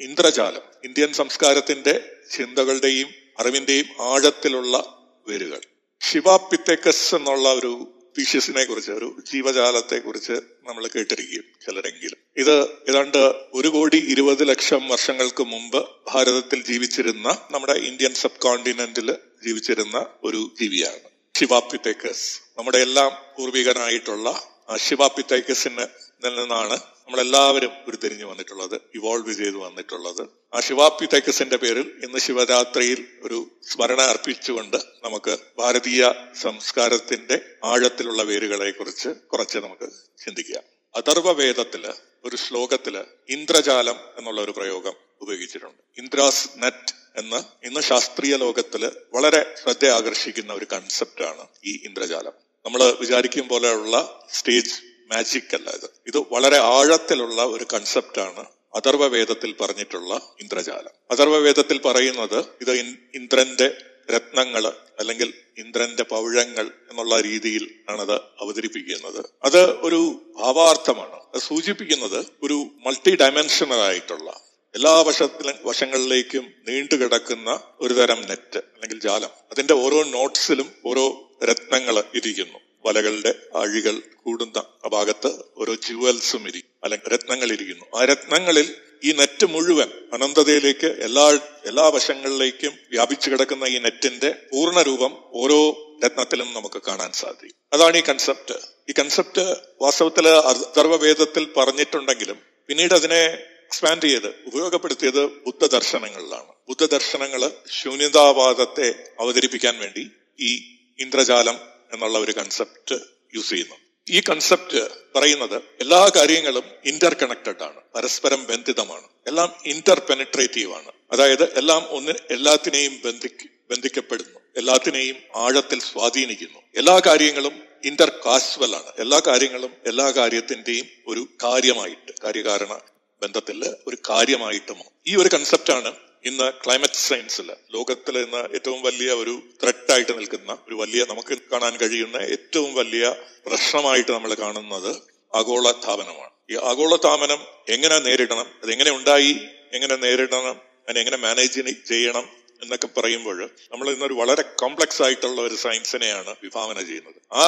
ഇന്ദ്രജാലം Indian സംസ്കാരത്തിന്റെ ചിന്തകളുടെയും അറിവിന്റെയും ആഴത്തിലുള്ള വേരുകൾ. ശിവാപിത്തേക്കസ് എന്നുള്ള ഒരു സ്പീഷ്യസിനെ കുറിച്ച് ഒരു ജീവജാലത്തെ കുറിച്ച് നമ്മൾ കേട്ടിരിക്കും ചിലരെങ്കിലും. ഇത് ഏതാണ്ട് ഒരു കോടി ഇരുപത് ലക്ഷം വർഷങ്ങൾക്ക് മുമ്പ് ഭാരതത്തിൽ ജീവിച്ചിരുന്ന നമ്മുടെ ഇന്ത്യൻ സബ് കോണ്ടിനെന്റിൽ ജീവിച്ചിരുന്ന ഒരു ജീവിയാണ് ശിവാപിത്തേക്കസ്. നമ്മുടെ എല്ലാം പൂർവികനായിട്ടുള്ള ആ ശിവാപിത്തേക്കസിന് നിന്നാണ് നമ്മളെല്ലാവരും ഉരുത്തിരിഞ്ഞു വന്നിട്ടുള്ളത് ഇവോൾവ് ചെയ്ത് വന്നിട്ടുള്ളത്. ആ ശിവാപിത്തേക്കസിന്റെ പേരിൽ ഇന്ന് ശിവരാത്രിയിൽ ഒരു സ്മരണ അർപ്പിച്ചുകൊണ്ട് നമുക്ക് ഭാരതീയ സംസ്കാരത്തിന്റെ ആഴത്തിലുള്ള വേരുകളെ കുറിച്ച് കുറച്ച് നമുക്ക് ചിന്തിക്കാം. അഥർവവേദത്തിൽ ഒരു ശ്ലോകത്തിൽ ഇന്ദ്രജാലം എന്നുള്ള ഒരു പ്രയോഗം ഉപയോഗിച്ചിട്ടുണ്ട്. ഇന്ദ്രാസ് നെറ്റ് എന്ന് ഇന്ന് ശാസ്ത്രീയ ലോകത്തിൽ വളരെ ശ്രദ്ധ ആകർഷിക്കുന്ന ഒരു കൺസെപ്റ്റാണ് ഈ ഇന്ദ്രജാലം. നമ്മൾ വിചാരിക്കും പോലെയുള്ള സ്റ്റേജ് മാജിക് അല്ല ഇത്. ഇത് വളരെ ആഴത്തിലുള്ള ഒരു കൺസെപ്റ്റാണ് അഥർവവേദത്തിൽ പറഞ്ഞിട്ടുള്ള ഇന്ദ്രജാലം. അഥർവവേദത്തിൽ പറയുന്നത് ഇത് ഇന്ദ്രന്റെ രത്നങ്ങൾ അല്ലെങ്കിൽ ഇന്ദ്രന്റെ പൗഴങ്ങൾ എന്നുള്ള രീതിയിൽ ആണത് അവതരിപ്പിക്കുന്നത്. അത് ഒരു ഭാവാർത്ഥമാണ് അത് സൂചിപ്പിക്കുന്നത് ഒരു മൾട്ടി ഡയമെൻഷണൽ ആയിട്ടുള്ള എല്ലാ വശത്തിലും വശങ്ങളിലേക്കും നീണ്ടുകിടക്കുന്ന ഒരു തരം നെറ്റ് അല്ലെങ്കിൽ ജാലം. അതിന്റെ ഓരോ നോട്ട്സിലും ഓരോ രത്നങ്ങൾ ഇരിക്കുന്നു. വലകളുടെ അഴികൾ കൂടുന്ന ആ ഭാഗത്ത് ഓരോ ജുവൽസും ഇരിക്കും അല്ലെങ്കിൽ രത്നങ്ങൾ ഇരിക്കുന്നു. ആ രത്നങ്ങളിൽ ഈ നെറ്റ് മുഴുവൻ അനന്തതയിലേക്ക് എല്ലാ എല്ലാ വശങ്ങളിലേക്കും വ്യാപിച്ചു കിടക്കുന്ന ഈ നെറ്റിന്റെ പൂർണ രൂപം ഓരോ രത്നത്തിലും നമുക്ക് കാണാൻ സാധിക്കും. അതാണ് ഈ കൺസെപ്റ്റ് ഈ കൺസെപ്റ്റ് വാസ്തവത്തിൽ അഥർവവേദത്തിൽ പറഞ്ഞിട്ടുണ്ടെങ്കിലും പിന്നീട് അതിനെ എക്സ്പാൻഡ് ചെയ്ത് ഉപയോഗപ്പെടുത്തിയത് ബുദ്ധ ദർശനങ്ങളിലാണ് ബുദ്ധ ദർശനങ്ങൾ ശൂന്യതാവാദത്തെ അവതരിപ്പിക്കാൻ വേണ്ടി ഈ ഇന്ദ്രജാലം എന്നുള്ള ഒരു കൺസെപ്റ്റ് യൂസ് ചെയ്യുന്നു. ഈ കൺസെപ്റ്റ് പറയുന്നത് എല്ലാ കാര്യങ്ങളും ഇന്റർ കണക്റ്റഡ് ആണ്. പരസ്പരം ബന്ധിതമാണ്. എല്ലാം ഇന്റർ പെനിട്രേറ്റീവ് ആണ്. അതായത് എല്ലാം ഒന്ന് എല്ലാത്തിനെയും ബന്ധിക്ക് ബന്ധിക്കപ്പെടുന്നു. എല്ലാത്തിനെയും ആഴത്തിൽ സ്വാധീനിക്കുന്നു. എല്ലാ കാര്യങ്ങളും ഇന്റർ കാസ്വൽ ആണ്. എല്ലാ കാര്യങ്ങളും എല്ലാ കാര്യത്തിന്റെയും ഒരു കാര്യമായിട്ട് കാര്യകാരണ ബന്ധത്തിൽ ഒരു കാര്യമായിട്ടും ഈ ഒരു കൺസെപ്റ്റാണ് ഇന്ന് ക്ലൈമറ്റ് സയൻസിൽ ലോകത്തിൽ ഇന്ന് ഏറ്റവും വലിയ ഒരു ത്രെട്ടായിട്ട് നിൽക്കുന്ന ഒരു വലിയ നമുക്ക് കാണാൻ കഴിയുന്ന ഏറ്റവും വലിയ പ്രശ്നമായിട്ട് നമ്മൾ കാണുന്നത് ആഗോളതാപനമാണ്. ഈ ആഗോളതാപനം എങ്ങനെ നേരിടണം അതെങ്ങനെ ഉണ്ടായി എങ്ങനെ നേരിടണം അതിനെ എങ്ങനെ മാനേജ് ചെയ്യണം എന്നൊക്കെ പറയുമ്പോൾ നമ്മൾ ഇന്നൊരു വളരെ കോംപ്ലക്സ് ആയിട്ടുള്ള ഒരു സയൻസിനെയാണ് വിഭാവന ചെയ്യുന്നത്. ആ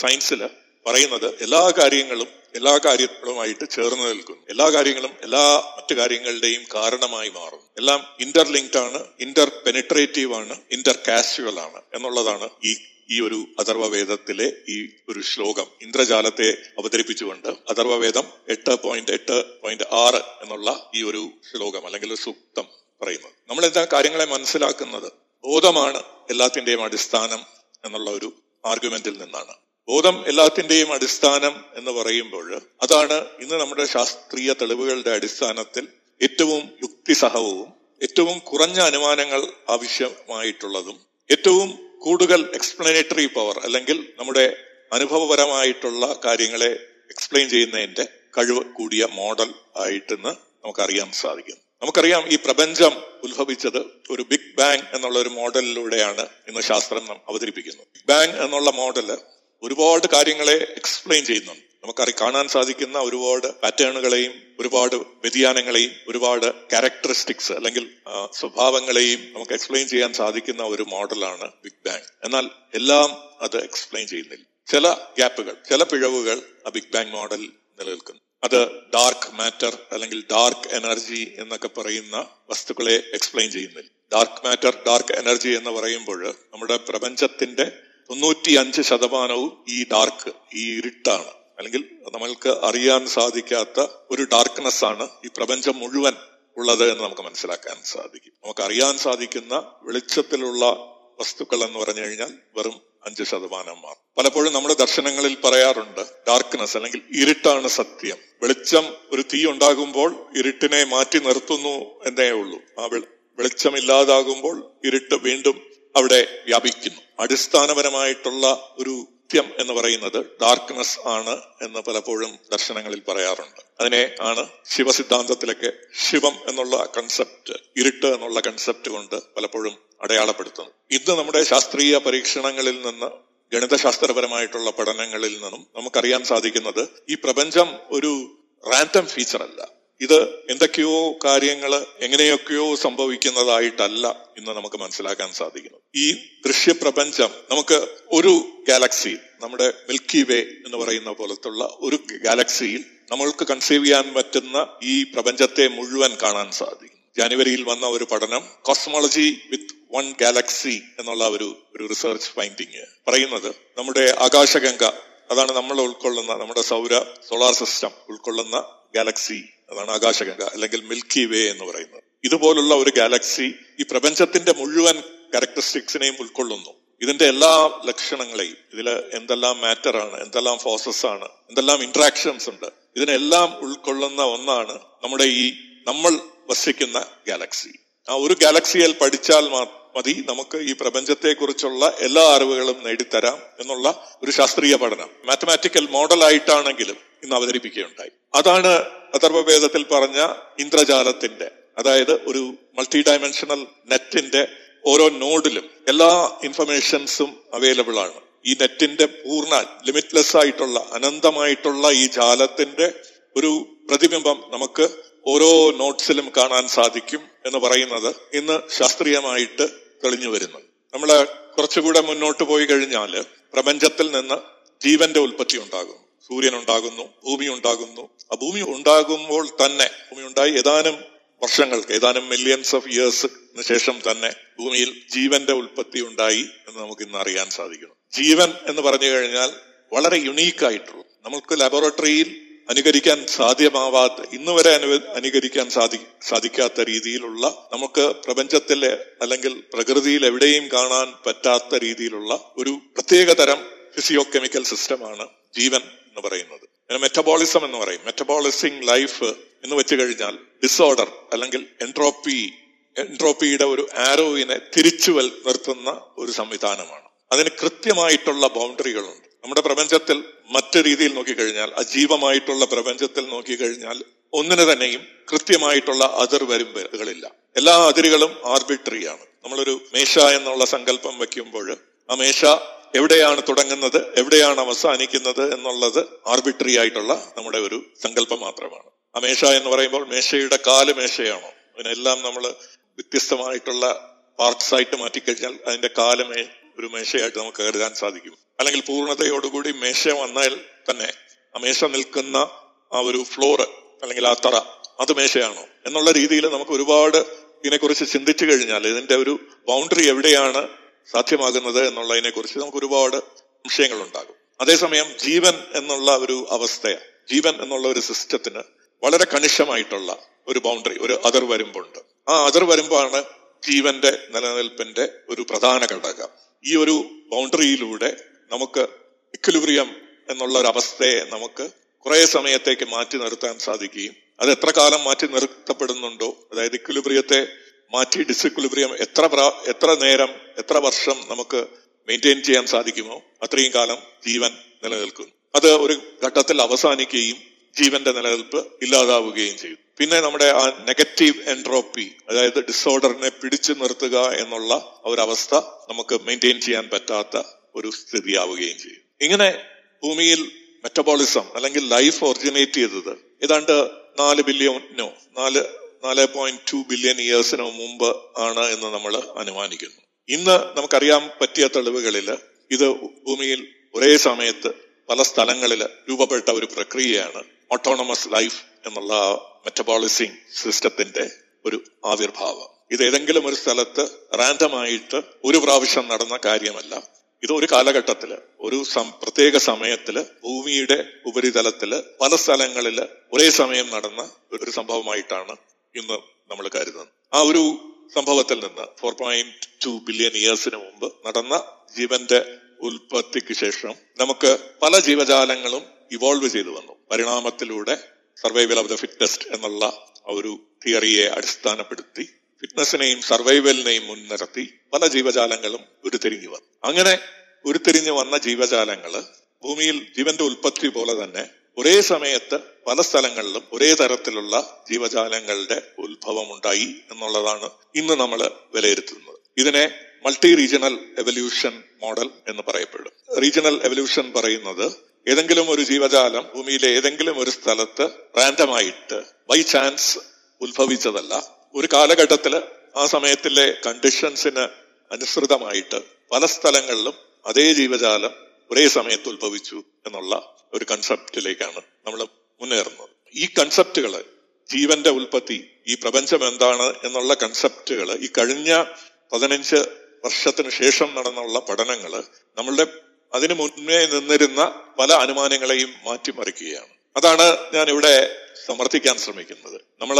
സയൻസിൽ പറയുന്നത് എല്ലാ കാര്യങ്ങളും എല്ലാ കാര്യങ്ങളുമായിട്ട് ചേർന്ന് നിൽക്കുന്നു. എല്ലാ കാര്യങ്ങളും എല്ലാ മറ്റു കാര്യങ്ങളുടെയും കാരണമായി മാറുന്നു. എല്ലാം ഇന്റർലിങ്ക്ഡ് ആണ് ഇന്റർ പെനിട്രേറ്റീവ് ആണ് ഇന്റർ കാസ്യുവൽ ആണ് എന്നുള്ളതാണ് ഈ ഈ ഒരു അഥർവവേദത്തിലെ ഈ ഒരു ശ്ലോകം. ഇന്ദ്രജാലത്തെ അവതരിപ്പിച്ചുകൊണ്ട് അഥർവവേദം എട്ട് പോയിന്റ് എട്ട് പോയിന്റ് ആറ് എന്നുള്ള ഈ ഒരു ശ്ലോകം അല്ലെങ്കിൽ സൂക്തം പറയുന്നത്. നമ്മൾ എന്താ കാര്യങ്ങളെ മനസ്സിലാക്കുന്നത്? ബോധമാണ് എല്ലാത്തിന്റെയും അടിസ്ഥാനം എന്നുള്ള ഒരു ആർഗ്യുമെന്റിൽ നിന്നാണ്. ബോധം എല്ലാത്തിന്റെയും അടിസ്ഥാനം എന്ന് പറയുമ്പോൾ അതാണ് ഇന്ന് നമ്മുടെ ശാസ്ത്രീയ തെളിവുകളുടെ അടിസ്ഥാനത്തിൽ ഏറ്റവും യുക്തിസഹവും ഏറ്റവും കുറഞ്ഞ അനുമാനങ്ങൾ ആവശ്യമായിട്ടുള്ളതും ഏറ്റവും കൂടുതൽ എക്സ്പ്ലനേറ്ററി പവർ അല്ലെങ്കിൽ നമ്മുടെ അനുഭവപരമായിട്ടുള്ള കാര്യങ്ങളെ എക്സ്പ്ലെയിൻ ചെയ്യുന്നതിന്റെ കഴിവ് കൂടിയ മോഡൽ ആയിട്ടെന്ന് നമുക്കറിയാൻ സാധിക്കും. നമുക്കറിയാം ഈ പ്രപഞ്ചം ഉത്ഭവിച്ചത് ഒരു ബിഗ് ബാങ് എന്നുള്ള ഒരു മോഡലിലൂടെയാണ് ഇന്ന് ശാസ്ത്രം അവതരിപ്പിക്കുന്നത്. ബിഗ് ബാങ് എന്നുള്ള മോഡൽ ഒരുപാട് കാര്യങ്ങളെ എക്സ്പ്ലെയിൻ ചെയ്യുന്നുണ്ട്. നമുക്കറി കാണാൻ സാധിക്കുന്ന ഒരുപാട് പാറ്റേണുകളെയും ഒരുപാട് വ്യതിയാനങ്ങളെയും ഒരുപാട് ക്യാരക്ടറിസ്റ്റിക്സ് അല്ലെങ്കിൽ സ്വഭാവങ്ങളെയും നമുക്ക് എക്സ്പ്ലെയിൻ ചെയ്യാൻ സാധിക്കുന്ന ഒരു മോഡലാണ് ബിഗ് ബാങ് എന്നാൽ എല്ലാം അത് എക്സ്പ്ലെയിൻ ചെയ്യുന്നില്ല. ചില ഗ്യാപ്പുകൾ ചില പിഴവുകൾ ആ ബിഗ് ബാങ് മോഡൽ നിലനിൽക്കുന്നു. അത് ഡാർക്ക് മാറ്റർ അല്ലെങ്കിൽ ഡാർക്ക് എനർജി എന്നൊക്കെ പറയുന്ന വസ്തുക്കളെ എക്സ്പ്ലെയിൻ ചെയ്യുന്നില്ല. ഡാർക്ക് മാറ്റർ ഡാർക്ക് എനർജി എന്ന് പറയുമ്പോൾ നമ്മുടെ പ്രപഞ്ചത്തിന്റെ തൊണ്ണൂറ്റി അഞ്ച് ശതമാനവും ഈ ഡാർക്ക് ഈ ഇരുട്ടാണ്. അല്ലെങ്കിൽ നമ്മൾക്ക് അറിയാൻ സാധിക്കാത്ത ഒരു ഡാർക്ക്നെസ് ആണ് ഈ പ്രപഞ്ചം മുഴുവൻ ഉള്ളത് എന്ന് നമുക്ക് മനസ്സിലാക്കാൻ സാധിക്കും. നമുക്ക് അറിയാൻ സാധിക്കുന്ന വെളിച്ചത്തിലുള്ള വസ്തുക്കൾ എന്ന് പറഞ്ഞു കഴിഞ്ഞാൽ വെറും അഞ്ച് ശതമാനം മാത്രം. പലപ്പോഴും നമ്മുടെ ദർശനങ്ങളിൽ പറയാറുണ്ട് ഡാർക്ക്നെസ് അല്ലെങ്കിൽ ഇരുട്ടാണ് സത്യം. വെളിച്ചം ഒരു തീ ഉണ്ടാകുമ്പോൾ ഇരുട്ടിനെ മാറ്റി നിർത്തുന്നു എന്നേ ഉള്ളൂ. ആ വെളിച്ചമില്ലാതാകുമ്പോൾ ഇരുട്ട് വീണ്ടും അവിടെ വ്യാപിക്കുന്നു. അടിസ്ഥാനപരമായിട്ടുള്ള ഒരു സത്യം എന്ന് പറയുന്നത് ഡാർക്ക്നെസ് ആണ് എന്ന് പലപ്പോഴും ദർശനങ്ങളിൽ പറയാറുണ്ട്. അതിനെ ആണ് ശിവസിദ്ധാന്തത്തിലൊക്കെ ശിവം എന്നുള്ള കൺസെപ്റ്റ് ഇരുട്ട് എന്നുള്ള കൺസെപ്റ്റ് കൊണ്ട് പലപ്പോഴും അടയാളപ്പെടുത്തുന്നത്. ഇന്ന് നമ്മുടെ ശാസ്ത്രീയ പരീക്ഷണങ്ങളിൽ നിന്ന് ഗണിതശാസ്ത്രപരമായിട്ടുള്ള പഠനങ്ങളിൽ നിന്നും നമുക്കറിയാൻ സാധിക്കുന്നത് ഈ പ്രപഞ്ചം ഒരു റാൻഡം ഫീച്ചർ അല്ല. ഇത് എന്തൊക്കെയോ കാര്യങ്ങൾ എങ്ങനെയൊക്കെയോ സംഭവിക്കുന്നതായിട്ടല്ല ഇന്ന് നമുക്ക് മനസ്സിലാക്കാൻ സാധിക്കുന്നു ഈ ദൃശ്യപ്രപഞ്ചം നമുക്ക് ഒരു ഗാലക്സി നമ്മുടെ മിൽക്കി വേ എന്ന് പറയുന്ന പോലത്തുള്ള ഒരു ഗാലക്സിയിൽ നമ്മൾക്ക് കൺസീവ് ചെയ്യാൻ പറ്റുന്ന ഈ പ്രപഞ്ചത്തെ മുഴുവൻ കാണാൻ സാധിക്കും. ജാനുവരിയിൽ വന്ന ഒരു പഠനം കോസ്മോളജി വിത്ത് വൺ ഗാലക്സി എന്നുള്ള ഒരു ഒരു റിസർച്ച് ഫൈൻഡിങ് പറയുന്നത് നമ്മുടെ ആകാശഗംഗ അതാണ് നമ്മൾ ഉൾക്കൊള്ളുന്ന നമ്മുടെ സൗര സോളാർ സിസ്റ്റം ഉൾക്കൊള്ളുന്ന ഗാലക്സി അതാണ് ആകാശഗംഗ അല്ലെങ്കിൽ മിൽക്കി വേ എന്ന് പറയുന്നത്. ഇതുപോലുള്ള ഒരു ഗാലക്സി ഈ പ്രപഞ്ചത്തിന്റെ മുഴുവൻ ക്യാരക്ടറിസ്റ്റിക്സിനെയും ഉൾക്കൊള്ളുന്നു. ഇതിന്റെ എല്ലാ ലക്ഷണങ്ങളെയും ഇതിൽ എന്തെല്ലാം മാറ്റർ ആണ് എന്തെല്ലാം ഫോഴ്സസ് ആണ് എന്തെല്ലാം ഇന്ററാക്ഷൻസ് ഉണ്ട് ഇതിനെല്ലാം ഉൾക്കൊള്ളുന്ന ഒന്നാണ് നമ്മുടെ ഈ നമ്മൾ വസിക്കുന്ന ഗാലക്സി ആ ഒരു ഗാലക്സിയിൽ പഠിച്ചാൽ മതി നമുക്ക് ഈ പ്രപഞ്ചത്തെക്കുറിച്ചുള്ള എല്ലാ അറിവുകളും നേടിത്തരാം എന്നുള്ള ഒരു ശാസ്ത്രീയ പഠനം. മാത്തമാറ്റിക്കൽ മോഡലായിട്ടാണെങ്കിലും ഇന്ന് അവതരിപ്പിക്കുകയുണ്ടായി. അതാണ് അഥർവവേദത്തിൽ പറഞ്ഞ ഇന്ദ്രജാലത്തിന്റെ അതായത് ഒരു മൾട്ടി ഡയമെൻഷണൽ നെറ്റിന്റെ ഓരോ നോഡിലും എല്ലാ ഇൻഫർമേഷൻസും അവൈലബിൾ ആണ്. ഈ നെറ്റിന്റെ പൂർണ ലിമിറ്റ്ലെസ് ആയിട്ടുള്ള അനന്തമായിട്ടുള്ള ഈ ജാലത്തിന്റെ ഒരു പ്രതിബിംബം നമുക്ക് ഓരോ നോട്ട്സിലും കാണാൻ സാധിക്കും എന്ന് പറയുന്നത് ഇന്ന് ശാസ്ത്രീയമായിട്ട് തെളിഞ്ഞു വരുന്നു. നമ്മൾ കുറച്ചുകൂടെ മുന്നോട്ട് പോയി കഴിഞ്ഞാൽ പ്രപഞ്ചത്തിൽ നിന്ന് ജീവന്റെ ഉൽപ്പത്തി ഉണ്ടാകും. സൂര്യൻ ഉണ്ടാകുന്നു ഭൂമി ഉണ്ടാകുന്നു ആ ഭൂമി ഉണ്ടാകുമ്പോൾ തന്നെ ഭൂമി ഉണ്ടായി ഏതാനും വർഷങ്ങൾക്ക് ഏതാനും മില്യൻസ് ഓഫ് ഇയേഴ്സിന് ശേഷം തന്നെ ഭൂമിയിൽ ജീവന്റെ ഉൽപ്പത്തി ഉണ്ടായി എന്ന് നമുക്ക് ഇന്ന് അറിയാൻ സാധിക്കുന്നു. ജീവൻ എന്ന് പറഞ്ഞു കഴിഞ്ഞാൽ വളരെ യുണീക്ക് ആയിട്ടുള്ള. നമുക്ക് ലബോറട്ടറിയിൽ അനുകരിക്കാൻ സാധ്യമാവാത്ത ഇന്ന് വരെ അനു അനുകരിക്കാൻ സാധി സാധിക്കാത്ത രീതിയിലുള്ള നമുക്ക് പ്രപഞ്ചത്തിലെ അല്ലെങ്കിൽ പ്രകൃതിയിൽ എവിടെയും കാണാൻ പറ്റാത്ത രീതിയിലുള്ള ഒരു പ്രത്യേക തരം ഫിസിയോ കെമിക്കൽ സിസ്റ്റമാണ് ജീവൻ. എന്ന് പറയുന്നത്. മെറ്റബോളിസം എന്ന് പറയും. മെറ്റബോളിസിങ് ലൈഫ് എന്ന് വെച്ച് കഴിഞ്ഞാൽ ഡിസോർഡർ അല്ലെങ്കിൽ എൻട്രോപ്പി എൻട്രോപ്പിയുടെ ഒരു ആരോവിനെ തിരിച്ചു നിർത്തുന്ന ഒരു സംവിധാനമാണ്. അതിന് കൃത്യമായിട്ടുള്ള ബൗണ്ടറികളുണ്ട്. നമ്മുടെ പ്രപഞ്ചത്തിൽ മറ്റു രീതിയിൽ നോക്കിക്കഴിഞ്ഞാൽ അജീവമായിട്ടുള്ള പ്രപഞ്ചത്തിൽ നോക്കിക്കഴിഞ്ഞാൽ ഒന്നിന് തന്നെയും കൃത്യമായിട്ടുള്ള അതിർ വരുമ്പുകളില്ല എല്ലാ അതിരുകളും ആർബിട്രറിയാണ് നമ്മളൊരു മേശ എന്നുള്ള സങ്കല്പം വെക്കുമ്പോൾ ആ മേശ എവിടെയാണ് തുടങ്ങുന്നത് എവിടെയാണ് അവസാനിക്കുന്നത് എന്നുള്ളത് ആർബിട്രറി ആയിട്ടുള്ള നമ്മുടെ ഒരു സങ്കല്പം മാത്രമാണ്. ആ മേശ എന്ന് പറയുമ്പോൾ മേശയുടെ കാൽ മേശയാണോ? അതിനെല്ലാം നമ്മൾ വ്യത്യസ്തമായിട്ടുള്ള പാർട്സ് ആയിട്ട് മാറ്റിക്കഴിഞ്ഞാൽ അതിന്റെ കാൽ ഒരു മേശയായിട്ട് നമുക്ക് കരുതാൻ സാധിക്കും. അല്ലെങ്കിൽ പൂർണതയോടുകൂടി മേശ വന്നാൽ തന്നെ ആ മേശ നിൽക്കുന്ന ആ ഒരു ഫ്ലോറ് അല്ലെങ്കിൽ ആ തറ അത് മേശയാണോ? എന്നുള്ള രീതിയിൽ നമുക്ക് ഒരുപാട് ഇതിനെക്കുറിച്ച് ചിന്തിച്ചു കഴിഞ്ഞാൽ ഇതിന്റെ ഒരു ബൗണ്ടറി എവിടെയാണ് സാധ്യമാകുന്നത് എന്നുള്ളതിനെ കുറിച്ച് നമുക്ക് ഒരുപാട് സംശയങ്ങൾ ഉണ്ടാകും അതേസമയം ജീവൻ എന്നുള്ള ഒരു അവസ്ഥ ജീവൻ എന്നുള്ള ഒരു സിസ്റ്റത്തിന് വളരെ കണിശമായിട്ടുള്ള ഒരു ബൗണ്ടറി ഒരു അതിർ വരുമ്പുണ്ട് ആ അതിർ വരുമ്പാണ് ജീവന്റെ നിലനിൽപ്പിന്റെ ഒരു പ്രധാന ഘടകം. ഈ ഒരു ബൗണ്ടറിയിലൂടെ നമുക്ക് ഇക്വിലിബ്രിയം എന്നുള്ള ഒരു അവസ്ഥയെ നമുക്ക് കുറെ സമയത്തേക്ക് മാറ്റി നിർത്താൻ സാധിക്കുകയും അത് എത്ര കാലം മാറ്റി നിർത്തപ്പെടുന്നുണ്ടോ അതായത് ഇക്വിലിബ്രിയത്തെ മാറ്റി ഡിസിക്വിലിബ്രിയം എത്ര എത്ര നേരം എത്ര വർഷം നമുക്ക് മെയിന്റെയിൻ ചെയ്യാൻ സാധിക്കുമോ അത്രയും കാലം ജീവൻ നിലനിൽക്കുന്നു അത് ഒരു ഘട്ടത്തിൽ അവസാനിക്കുകയും ജീവന്റെ നിലനിൽപ്പ് ഇല്ലാതാവുകയും ചെയ്യും. പിന്നെ നമ്മുടെ ആ നെഗറ്റീവ് എൻട്രോപ്പി അതായത് ഡിസോർഡറിനെ പിടിച്ചു നിർത്തുക എന്നുള്ള ഒരവസ്ഥ നമുക്ക് മെയിന്റെയിൻ ചെയ്യാൻ പറ്റാത്ത ഒരു സ്ഥിതിയാവുകയും ചെയ്യും. ഇങ്ങനെ ഭൂമിയിൽ മെറ്റബോളിസം അല്ലെങ്കിൽ ലൈഫ് ഒറിജിനേറ്റ് ചെയ്തത് ഏതാണ്ട് നാല് ബില്യനോ നാല് നാല് പോയിന്റ് ടു ബില്യൺ ഇയേഴ്സിന് മുമ്പ് ആണ് എന്ന് നമ്മൾ അനുമാനിക്കുന്നു. ഇന്ന് നമുക്കറിയാൻ പറ്റിയ തെളിവുകളിൽ ഇത് ഭൂമിയിൽ ഒരേ സമയത്ത് പല സ്ഥലങ്ങളിൽ രൂപപ്പെട്ട ഒരു പ്രക്രിയയാണ് ഓട്ടോണമസ് ലൈഫ് എന്നുള്ള മെറ്റബോളിസിങ് സിസ്റ്റത്തിന്റെ ഒരു ആവിർഭാവം. ഇത് ഏതെങ്കിലും ഒരു സ്ഥലത്ത് റാൻഡമായിട്ട് ഒരു പ്രാവശ്യം നടന്ന കാര്യമല്ല. ഇത് ഒരു കാലഘട്ടത്തിൽ ഒരു പ്രത്യേക സമയത്തിൽ ഭൂമിയുടെ ഉപരിതലത്തിൽ പല സ്ഥലങ്ങളിൽ ഒരേ സമയം നടന്ന ഒരു സംഭവമായിട്ടാണ് ഇന്ന് നമ്മൾ കരുതുന്നത് ആ ഒരു സംഭവത്തിൽ നിന്ന് ഫോർ പോയിന്റ് ടു ബില്യൺ ഇയേഴ്സിന് മുമ്പ് നടന്ന ജീവന്റെ ഉൽപ്പത്തിക്ക് ശേഷം നമുക്ക് പല ജീവജാലങ്ങളും ഇവോൾവ് ചെയ്തു വന്നു. പരിണാമത്തിലൂടെ സർവൈവൽ ഓഫ് ദ ഫിറ്റ്നസ്റ്റ് എന്നുള്ള ഒരു തിയറിയെ അടിസ്ഥാനപ്പെടുത്തി ഫിറ്റ്നസിനെയും സർവൈവലിനെയും മുൻനിർത്തി പല ജീവജാലങ്ങളും ഉരുത്തിരിഞ്ഞു വന്നു. അങ്ങനെ ഉരുത്തിരിഞ്ഞു വന്ന ജീവജാലങ്ങൾ ഭൂമിയിൽ ജീവന്റെ ഉൽപ്പത്തി പോലെ തന്നെ ഒരേ സമയത്ത് പല സ്ഥലങ്ങളിലും ഒരേ തരത്തിലുള്ള ജീവജാലങ്ങളുടെ ഉത്ഭവം ഉണ്ടായി എന്നുള്ളതാണ് ഇന്ന് നമ്മൾ വിലയിരുത്തുന്നത്. ഇതിനെ മൾട്ടി റീജിയണൽ എവല്യൂഷൻ മോഡൽ എന്ന് പറയപ്പെടും. റീജിയണൽ എവല്യൂഷൻ പറയുന്നത് ഏതെങ്കിലും ഒരു ജീവജാലം ഭൂമിയിലെ ഏതെങ്കിലും ഒരു സ്ഥലത്ത് റാൻഡമായിട്ട് ബൈ ചാൻസ് ഉത്ഭവിച്ചതല്ല. ഒരു കാലഘട്ടത്തിൽ ആ സമയത്തിലെ കണ്ടീഷൻസിന് അനുസൃതമായിട്ട് പല സ്ഥലങ്ങളിലും അതേ ജീവജാലം ഒരേ സമയത്ത് ഉത്ഭവിച്ചു എന്നുള്ള ഒരു കൺസെപ്റ്റിലേക്കാണ് നമ്മൾ മുന്നേറുന്നത്. ഈ കൺസെപ്റ്റുകൾ ജീവന്റെ ഉൽപ്പത്തി ഈ പ്രപഞ്ചം എന്താണ് എന്നുള്ള കൺസെപ്റ്റുകൾ ഈ കഴിഞ്ഞ പതിനഞ്ച് വർഷത്തിന് ശേഷം നടന്നുള്ള പഠനങ്ങൾ നമ്മളുടെ അതിനു മുന്നേ നിന്നിരുന്ന പല അനുമാനങ്ങളെയും മാറ്റിമറിക്കുകയാണ്. അതാണ് ഞാൻ ഇവിടെ സമർത്ഥിക്കാൻ ശ്രമിക്കുന്നത്. നമ്മൾ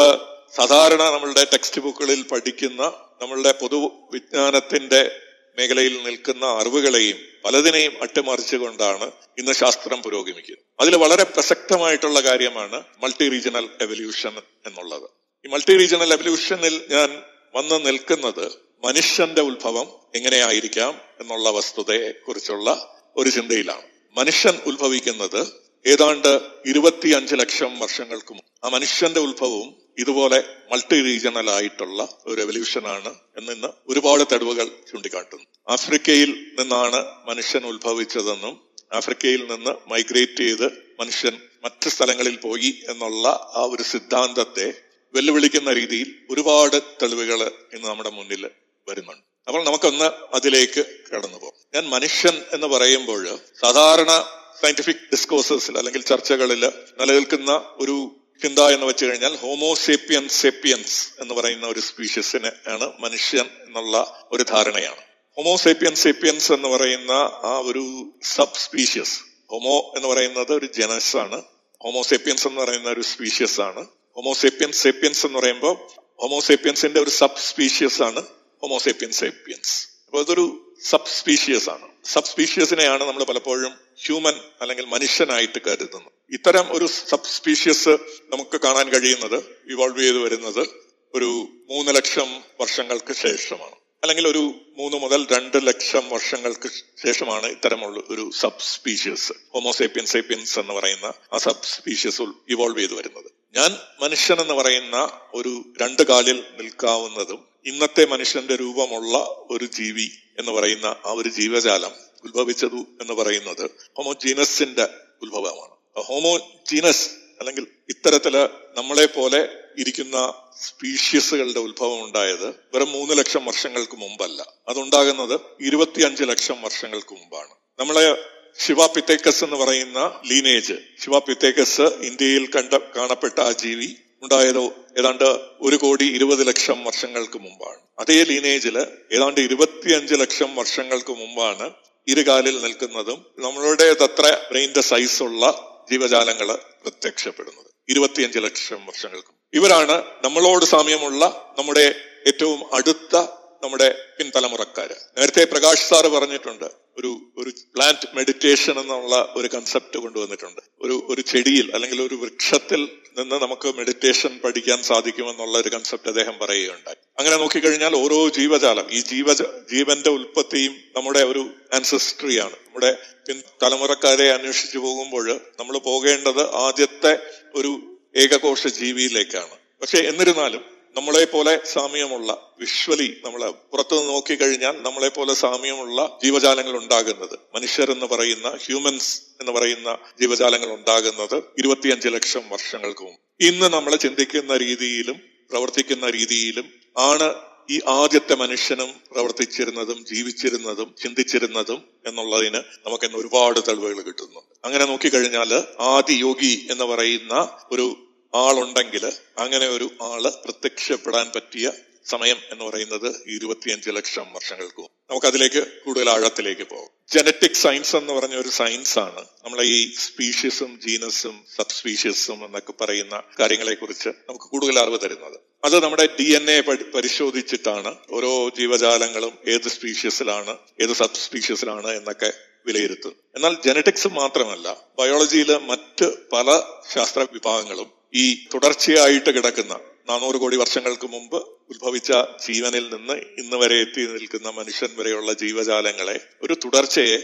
സാധാരണ നമ്മളുടെ ടെക്സ്റ്റ് ബുക്കുകളിൽ പഠിക്കുന്ന നമ്മളുടെ പൊതുവിജ്ഞാനത്തിന്റെ മേഖലയിൽ നിൽക്കുന്ന അറിവുകളെയും പലതിനെയും അട്ടിമറിച്ചുകൊണ്ടാണ് ഇന്ന് ശാസ്ത്രം പുരോഗമിക്കുന്നത്. അതിൽ വളരെ പ്രസക്തമായിട്ടുള്ള കാര്യമാണ് മൾട്ടി റീജിയണൽ എവല്യൂഷൻ എന്നുള്ളത്. ഈ മൾട്ടി റീജിയണൽ എവല്യൂഷനിൽ ഞാൻ വന്ന് നിൽക്കുന്നത് മനുഷ്യന്റെ ഉത്ഭവം എങ്ങനെയായിരിക്കാം എന്നുള്ള വസ്തുതയെ കുറിച്ചുള്ള ഒരു ചിന്തയിലാണ്. മനുഷ്യൻ ഉത്ഭവിക്കുന്നത് ഏതാണ്ട് ഇരുപത്തിയഞ്ച് ലക്ഷം വർഷങ്ങൾക്കും ആ മനുഷ്യന്റെ ഉത്ഭവവും ഇതുപോലെ മൾട്ടി റീജിയണൽ ആയിട്ടുള്ള ഒരു റെവല്യൂഷൻ റെവല്യൂഷനാണ് എന്നിന്ന് ഒരുപാട് തെളിവുകൾ ചൂണ്ടിക്കാട്ടുന്നു. ആഫ്രിക്കയിൽ നിന്നാണ് മനുഷ്യൻ ഉത്ഭവിച്ചതെന്നും ആഫ്രിക്കയിൽ നിന്ന് മൈഗ്രേറ്റ് ചെയ്ത് മനുഷ്യൻ മറ്റ് സ്ഥലങ്ങളിൽ പോയി എന്നുള്ള ആ ഒരു സിദ്ധാന്തത്തെ വെല്ലുവിളിക്കുന്ന രീതിയിൽ ഒരുപാട് തെളിവുകൾ ഇന്ന് നമ്മുടെ മുന്നിൽ വരുന്നുണ്ട്. അപ്പോൾ നമുക്കൊന്ന് അതിലേക്ക് കടന്നു പോകും. ഞാൻ മനുഷ്യൻ എന്ന് പറയുമ്പോൾ സാധാരണ സയന്റിഫിക് ഡിസ്കോഴ്സസിൽ അല്ലെങ്കിൽ ചർച്ചകളിൽ നിലനിൽക്കുന്ന ഒരു ചിന്ത എന്ന് വെച്ച് കഴിഞ്ഞാൽ ഹോമോസേപ്പിയൻ സേപ്പിയൻസ് എന്ന് പറയുന്ന ഒരു സ്പീഷ്യസിന് ആണ് മനുഷ്യൻ എന്നുള്ള ഒരു ധാരണയാണ്. ഹോമോസേപ്പിയൻ സേപ്പിയൻസ് എന്ന് പറയുന്ന ആ ഒരു സബ് സ്പീഷ്യസ് ഹോമോ എന്ന് പറയുന്നത് ഒരു ജനസ് ആണ്. ഹോമോസേപ്പിയൻസ് എന്ന് പറയുന്ന ഒരു സ്പീഷ്യസ് ആണ്. ഹോമോസേപ്പിയൻ സേപ്പിയൻസ് എന്ന് പറയുമ്പോൾ ഹോമോസേപ്പിയൻസിന്റെ ഒരു സബ് സ്പീഷ്യസ് ആണ് ഹോമോസേപ്പിയൻ സേപ്പിയൻസ് അപ്പോൾ ഇതൊരു സബ് സ്പീഷ്യസ് ആണ്. സബ് സ്പീഷ്യസിനെയാണ് നമ്മൾ പലപ്പോഴും ഹ്യൂമൻ അല്ലെങ്കിൽ മനുഷ്യനായിട്ട് കരുതുന്നത്. ഇത്തരം ഒരു സബ് സ്പീഷ്യസ് നമുക്ക് കാണാൻ കഴിയുന്നത് ഇവോൾവ് ചെയ്ത് വരുന്നത് ഒരു മൂന്ന് ലക്ഷം വർഷങ്ങൾക്ക് ശേഷമാണ്. അല്ലെങ്കിൽ ഒരു മൂന്ന് മുതൽ രണ്ട് ലക്ഷം വർഷങ്ങൾക്ക് ശേഷമാണ് ഇത്തരമുള്ള ഒരു സബ് സ്പീഷ്യസ് ഹോമോസേപ്പിയൻ സേപ്പിയൻസ് എന്ന് പറയുന്ന ആ സബ് സ്പീഷ്യസ് ഇവോൾവ് ചെയ്ത് വരുന്നത്. ഞാൻ മനുഷ്യൻ എന്ന് പറയുന്ന ഒരു രണ്ട് കാലിൽ നിൽക്കാവുന്നതും ഇന്നത്തെ മനുഷ്യന്റെ രൂപമുള്ള ഒരു ജീവി എന്ന് പറയുന്ന ആ ഒരു ജീവജാലം ഉത്ഭവിച്ചതു എന്ന് പറയുന്നത് ഹോമോജീനസിന്റെ ഉത്ഭവമാണ്. ഹോമോജീനസ് അല്ലെങ്കിൽ ഇത്തരത്തിൽ നമ്മളെ പോലെ ഇരിക്കുന്ന സ്പീഷ്യസുകളുടെ ഉത്ഭവം ഉണ്ടായത് വെറും മൂന്ന് ലക്ഷം വർഷങ്ങൾക്ക് മുമ്പല്ല. അതുണ്ടാകുന്നത് ഇരുപത്തിയഞ്ച് ലക്ഷം വർഷങ്ങൾക്ക് മുമ്പാണ്. നമ്മളെ ശിവാപിത്തേക്കസ് എന്ന് പറയുന്ന ലീനേജ് ശിവാപിത്തേക്കസ് ഇന്ത്യയിൽ കണ്ട കാണപ്പെട്ട ആ ജീവി ഉണ്ടായത് ഏതാണ്ട് ഒരു കോടി ഇരുപത് ലക്ഷം വർഷങ്ങൾക്ക് മുമ്പാണ്. അതേ ലീനേജിൽ ഏതാണ്ട് ഇരുപത്തിയഞ്ച് ലക്ഷം വർഷങ്ങൾക്ക് മുമ്പാണ് ഇരുകാലിൽ നിൽക്കുന്നതും നമ്മളുടെ തത്ര ബ്രെയിന്റെ സൈസുള്ള ജീവജാലങ്ങൾ പ്രത്യക്ഷപ്പെടുന്നത്. ഇരുപത്തിയഞ്ച് ലക്ഷം വർഷങ്ങൾക്ക് ഇവരാണ് നമ്മളോട് സാമ്യമുള്ള നമ്മുടെ ഏറ്റവും അടുത്ത നമ്മുടെ പിൻതലമുറക്കാര്. നേരത്തെ പ്രകാശ് സാറ് പറഞ്ഞിട്ടുണ്ട് ഒരു ഒരു പ്ലാന്റ് മെഡിറ്റേഷൻ എന്നുള്ള ഒരു കൺസെപ്റ്റ് കൊണ്ടുവന്നിട്ടുണ്ട്. ഒരു ഒരു ചെടിയിൽ അല്ലെങ്കിൽ ഒരു വൃക്ഷത്തിൽ നിന്ന് നമുക്ക് മെഡിറ്റേഷൻ പഠിക്കാൻ സാധിക്കുമെന്നുള്ള ഒരു കൺസെപ്റ്റ് അദ്ദേഹം പറയുകയുണ്ടായി. അങ്ങനെ നോക്കിക്കഴിഞ്ഞാൽ ഓരോ ജീവജാലം ഈ ജീവ ജീവന്റെ ഉൽപ്പത്തിയും നമ്മുടെ ഒരു ആൻസസ്ട്രിയാണ് നമ്മുടെ പിൻ തലമുറക്കാരെ അന്വേഷിച്ചു പോകുമ്പോൾ നമ്മൾ പോകേണ്ടത് ആദ്യത്തെ ഒരു ഏകകോശ ജീവിയിലേക്കാണ്. പക്ഷെ എന്നിരുന്നാലും നമ്മളെ പോലെ സാമ്യമുള്ള വിഷ്വലി നമ്മൾ പുറത്തുനിന്ന് നോക്കിക്കഴിഞ്ഞാൽ നമ്മളെ പോലെ സാമ്യമുള്ള ജീവജാലങ്ങൾ ഉണ്ടാകുന്നത്. മനുഷ്യർ എന്ന് പറയുന്ന ഹ്യൂമൻസ് എന്ന് പറയുന്ന ജീവജാലങ്ങൾ ഉണ്ടാകുന്നത് ഇരുപത്തിയഞ്ച് ലക്ഷം വർഷങ്ങൾക്ക് മുമ്പ്. ഇന്ന് നമ്മൾ ചിന്തിക്കുന്ന രീതിയിലും പ്രവർത്തിക്കുന്ന രീതിയിലും ആണ് ഈ ആദ്യത്തെ മനുഷ്യനും പ്രവർത്തിച്ചിരുന്നതും ജീവിച്ചിരുന്നതും ചിന്തിച്ചിരുന്നതും എന്നുള്ളതിന് നമുക്ക് ഇന്ന് ഒരുപാട് തെളിവുകൾ കിട്ടുന്നു അങ്ങനെ നോക്കിക്കഴിഞ്ഞാൽ ആദി യോഗി എന്ന് പറയുന്ന ഒരു ആളുണ്ടെങ്കിൽ അങ്ങനെ ഒരു ആൾ പ്രത്യക്ഷപ്പെടാൻ പറ്റിയ സമയം എന്ന് പറയുന്നത് ഇരുപത്തിയഞ്ച് ലക്ഷം വർഷങ്ങൾക്ക് നമുക്ക് അതിലേക്ക് കൂടുതൽ ആഴത്തിലേക്ക് പോകും. ജനറ്റിക് സയൻസ് എന്ന് പറഞ്ഞ ഒരു സയൻസ് ആണ്. നമ്മളെ ഈ സ്പീഷ്യസും ജീനസും സബ് സ്പീഷ്യസും എന്നൊക്കെ പറയുന്ന കാര്യങ്ങളെ കുറിച്ച് നമുക്ക് കൂടുതൽ അറിവ് തരുന്നത്. അത് നമ്മുടെ ഡി എൻ എ പരിശോധിച്ചിട്ടാണ് ഓരോ ജീവജാലങ്ങളും ഏത് സ്പീഷ്യസിലാണ് ഏത് സബ് സ്പീഷ്യസിലാണ് എന്നൊക്കെ വിലയിരുത്തുന്നത്. എന്നാൽ ജനറ്റിക്സ് മാത്രമല്ല ബയോളജിയിലെ മറ്റ് പല ശാസ്ത്ര വിഭാഗങ്ങളും ഈ തുടർച്ചയായിട്ട് കിടക്കുന്ന നാനൂറ് കോടി വർഷങ്ങൾക്ക് മുമ്പ് ഉത്ഭവിച്ച ജീവനിൽ നിന്ന് ഇന്ന് വരെ എത്തി നിൽക്കുന്ന മനുഷ്യൻ വരെയുള്ള ജീവജാലങ്ങളെ ഒരു തുടർച്ചയെ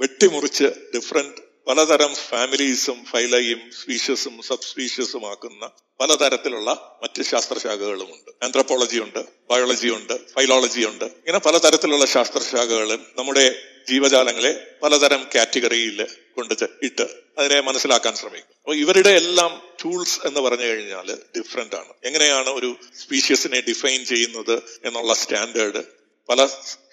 വെട്ടിമുറിച്ച് ഡിഫറെന്റ് പലതരം ഫാമിലീസും ഫൈലയും സ്പീഷ്യസും സബ് സ്പീഷ്യസും ആക്കുന്ന പലതരത്തിലുള്ള മറ്റ് ശാസ്ത്രശാഖകളുമുണ്ട്. ആന്ത്രപ്പോളജി ഉണ്ട് ബയോളജി ഉണ്ട് ഫൈലോളജി ഉണ്ട്. ഇങ്ങനെ പലതരത്തിലുള്ള ശാസ്ത്രശാഖകളും നമ്മുടെ ജീവജാലങ്ങളെ പലതരം കാറ്റഗറിയിൽ കൊണ്ട് ഇട്ട് അതിനെ മനസ്സിലാക്കാൻ ശ്രമിക്കും. അപ്പോൾ ഇവരുടെ എല്ലാം ടൂൾസ് എന്ന് പറഞ്ഞു കഴിഞ്ഞാൽ ഡിഫറെന്റ് ആണ്. എങ്ങനെയാണ് ഒരു സ്പീഷ്യസിനെ ഡിഫൈൻ ചെയ്യുന്നത് എന്നുള്ള സ്റ്റാൻഡേർഡ് പല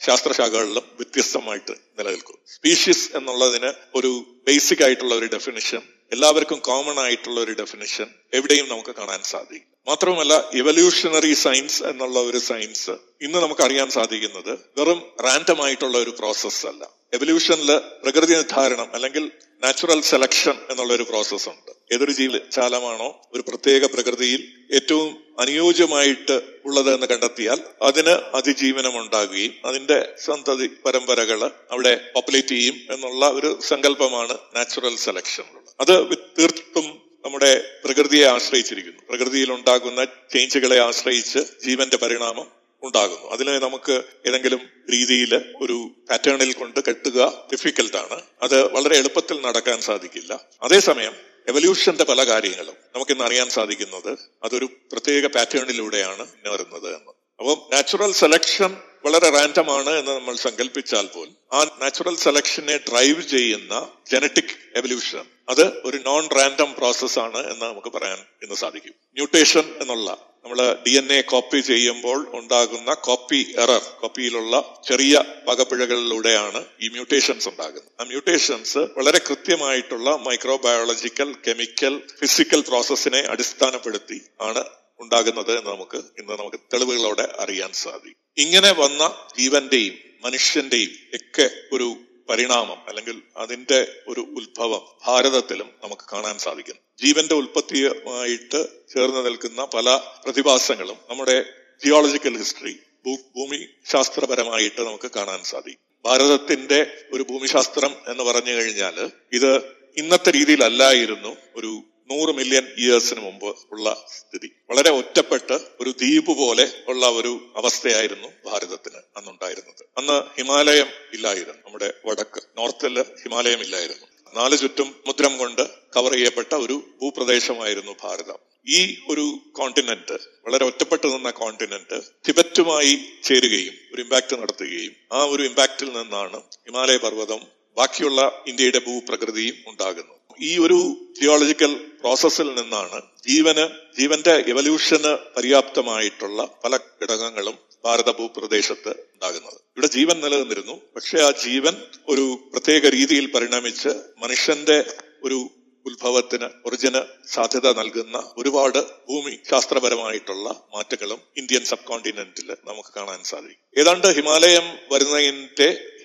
ശാസ്ത്രശാഖകളിലും വ്യത്യസ്തമായിട്ട് നിലനിൽക്കും. സ്പീഷ്യസ് എന്നുള്ളതിന് ഒരു ബേസിക് ആയിട്ടുള്ള ഒരു ഡെഫിനിഷൻ എല്ലാവർക്കും കോമൺ ആയിട്ടുള്ള ഒരു ഡെഫിനിഷൻ എവിടെയും നമുക്ക് കാണാൻ സാധിക്കും. മാത്രവുമല്ല ഇവല്യൂഷണറി സയൻസ് എന്നുള്ള ഒരു സയൻസ് ഇന്ന് നമുക്ക് അറിയാൻ സാധിക്കുന്നത് വെറും റാൻഡം ആയിട്ടുള്ള ഒരു പ്രോസസ്സ് അല്ല. എവല്യൂഷനിൽ പ്രകൃതി നിർദ്ധാരണം അല്ലെങ്കിൽ നാച്ചുറൽ സെലക്ഷൻ എന്നുള്ള ഒരു പ്രോസസ് ഉണ്ട്. ഏതൊരു ജീവി ചാലമാണോ ഒരു പ്രത്യേക പ്രകൃതിയിൽ ഏറ്റവും അനുയോജ്യമായിട്ട് ഉള്ളത് എന്ന് കണ്ടെത്തിയാൽ അതിന് അതിജീവനം ഉണ്ടാകുകയും അതിന്റെ സന്തതി പരമ്പരകൾ അവിടെ പോപ്പുലേറ്റ് ചെയ്യും എന്നുള്ള ഒരു സങ്കല്പമാണ് നാച്ചുറൽ സെലക്ഷൻ അത് തീർത്തും നമ്മുടെ പ്രകൃതിയെ ആശ്രയിച്ചിരിക്കുന്നു. പ്രകൃതിയിൽ ഉണ്ടാകുന്ന ചേഞ്ചുകളെ ആശ്രയിച്ച് ജീവന്റെ പരിണാമം ഉണ്ടാകുന്നു. അതിനെ നമുക്ക് ഏതെങ്കിലും രീതിയിൽ ഒരു പാറ്റേണിൽ കൊണ്ട് കെട്ടുക ഡിഫിക്കൽട്ടാണ് അത് വളരെ എളുപ്പത്തിൽ നടക്കാൻ സാധിക്കില്ല. അതേസമയം എവല്യൂഷന്റെ പല കാര്യങ്ങളും നമുക്കിന്ന് അറിയാൻ സാധിക്കുന്നത് അതൊരു പ്രത്യേക പാറ്റേണിലൂടെയാണ് വരുന്നത് എന്ന്. അപ്പം നാച്ചുറൽ സെലക്ഷൻ വളരെ റാൻഡം ആണ് എന്ന് നമ്മൾ സങ്കല്പിച്ചാൽ പോലും ആ നാച്ചുറൽ സെലക്ഷനെ ഡ്രൈവ് ചെയ്യുന്ന ജനറ്റിക് എവല്യൂഷൻ അത് ഒരു നോൺ റാൻഡം പ്രോസസ് ആണ് എന്ന് നമുക്ക് പറയാൻ ഇന്ന് സാധിക്കും. മ്യൂട്ടേഷൻ എന്നുള്ള നമ്മൾ ഡി എൻ എ കോപ്പി ചെയ്യുമ്പോൾ ഉണ്ടാകുന്ന കോപ്പി എറർ കോപ്പിയിലുള്ള ചെറിയ വകപ്പിഴകളിലൂടെയാണ് ഈ മ്യൂട്ടേഷൻസ് ഉണ്ടാകുന്നത്. ആ മ്യൂട്ടേഷൻസ് വളരെ കൃത്യമായിട്ടുള്ള മൈക്രോബയോളജിക്കൽ കെമിക്കൽ ഫിസിക്കൽ പ്രോസസ്സിനെ അടിസ്ഥാനപ്പെടുത്തി ആണ് ഉണ്ടാകുന്നത് എന്ന് നമുക്ക് ഇന്ന് നമുക്ക് തെളിവുകളോടെ അറിയാൻ സാധിക്കും. ഇങ്ങനെ വന്ന ജീവന്റെയും മനുഷ്യന്റെയും ഒക്കെ ഒരു പരിണാമം അല്ലെങ്കിൽ അതിന്റെ ഒരു ഉത്ഭവം ഭാരതത്തിലും നമുക്ക് കാണാൻ സാധിക്കുന്നു ജീവന്റെ ഉൽപ്പത്തിയുമായിട്ട് ചേർന്ന് നിൽക്കുന്ന പല പ്രതിഭാസങ്ങളും നമ്മുടെ ജിയോളജിക്കൽ ഹിസ്റ്ററി ഭൂമി ശാസ്ത്രപരമായിട്ട് നമുക്ക് കാണാൻ സാധിക്കും. ഭാരതത്തിന്റെ ഒരു ഭൂമിശാസ്ത്രം എന്ന് പറഞ്ഞു കഴിഞ്ഞാൽ ഇത് ഇന്നത്തെ രീതിയിലല്ലായിരുന്നു ഒരു നൂറ് മില്യൺ ഇയേഴ്സിന് മുമ്പ് ഉള്ള സ്ഥിതി. വളരെ ഒറ്റപ്പെട്ട് ഒരു ദ്വീപ് പോലെ ഉള്ള ഒരു അവസ്ഥയായിരുന്നു ഭാരതത്തിന് അന്നുണ്ടായിരുന്നത്. അന്ന് ഹിമാലയം ഇല്ലായിരുന്നു. നമ്മുടെ വടക്ക് നോർത്തിൽ ഹിമാലയം ഇല്ലായിരുന്നു. നാല് ചുറ്റും മുദ്രം കൊണ്ട് കവർ ചെയ്യപ്പെട്ട ഒരു ഭൂപ്രദേശമായിരുന്നു ഭാരതം. ഈ ഒരു കോണ്ടിനെന്റ് വളരെ ഒറ്റപ്പെട്ടു നിന്ന കോണ്ടിനെന്റ് ടിബറ്റുമായി ചേരുകയും ഒരു ഇമ്പാക്ട് നടത്തുകയും ആ ഒരു ഇമ്പാക്റ്റിൽ നിന്നാണ് ഹിമാലയ പർവതം ബാക്കിയുള്ള ഇന്ത്യയുടെ ഭൂപ്രകൃതിയും ഉണ്ടാകുന്നത്. ഈ ഒരു തിയോളജിക്കൽ പ്രോസസ്സിൽ നിന്നാണ് ജീവന് ജീവന്റെ എവല്യൂഷന് പര്യാപ്തമായിട്ടുള്ള പല ഘടകങ്ങളും ഭാരത ഭൂപ്രദേശത്ത് ഉണ്ടാകുന്നത്. ഇവിടെ ജീവൻ നിലനിന്നിരുന്നു. പക്ഷെ ആ ജീവൻ ഒരു പ്രത്യേക രീതിയിൽ പരിണമിച്ച് മനുഷ്യന്റെ ഒരു ഉത്ഭവത്തിന് ഒറിജിന് സാധ്യത നൽകുന്ന ഒരുപാട് ഭൂമി ശാസ്ത്രപരമായിട്ടുള്ള മാറ്റങ്ങളും ഇന്ത്യൻ സബ് കോണ്ടിനെന്റിൽ നമുക്ക് കാണാൻ സാധിക്കും. ഏതാണ്ട് ഹിമാലയം വരുന്നതിന്റെ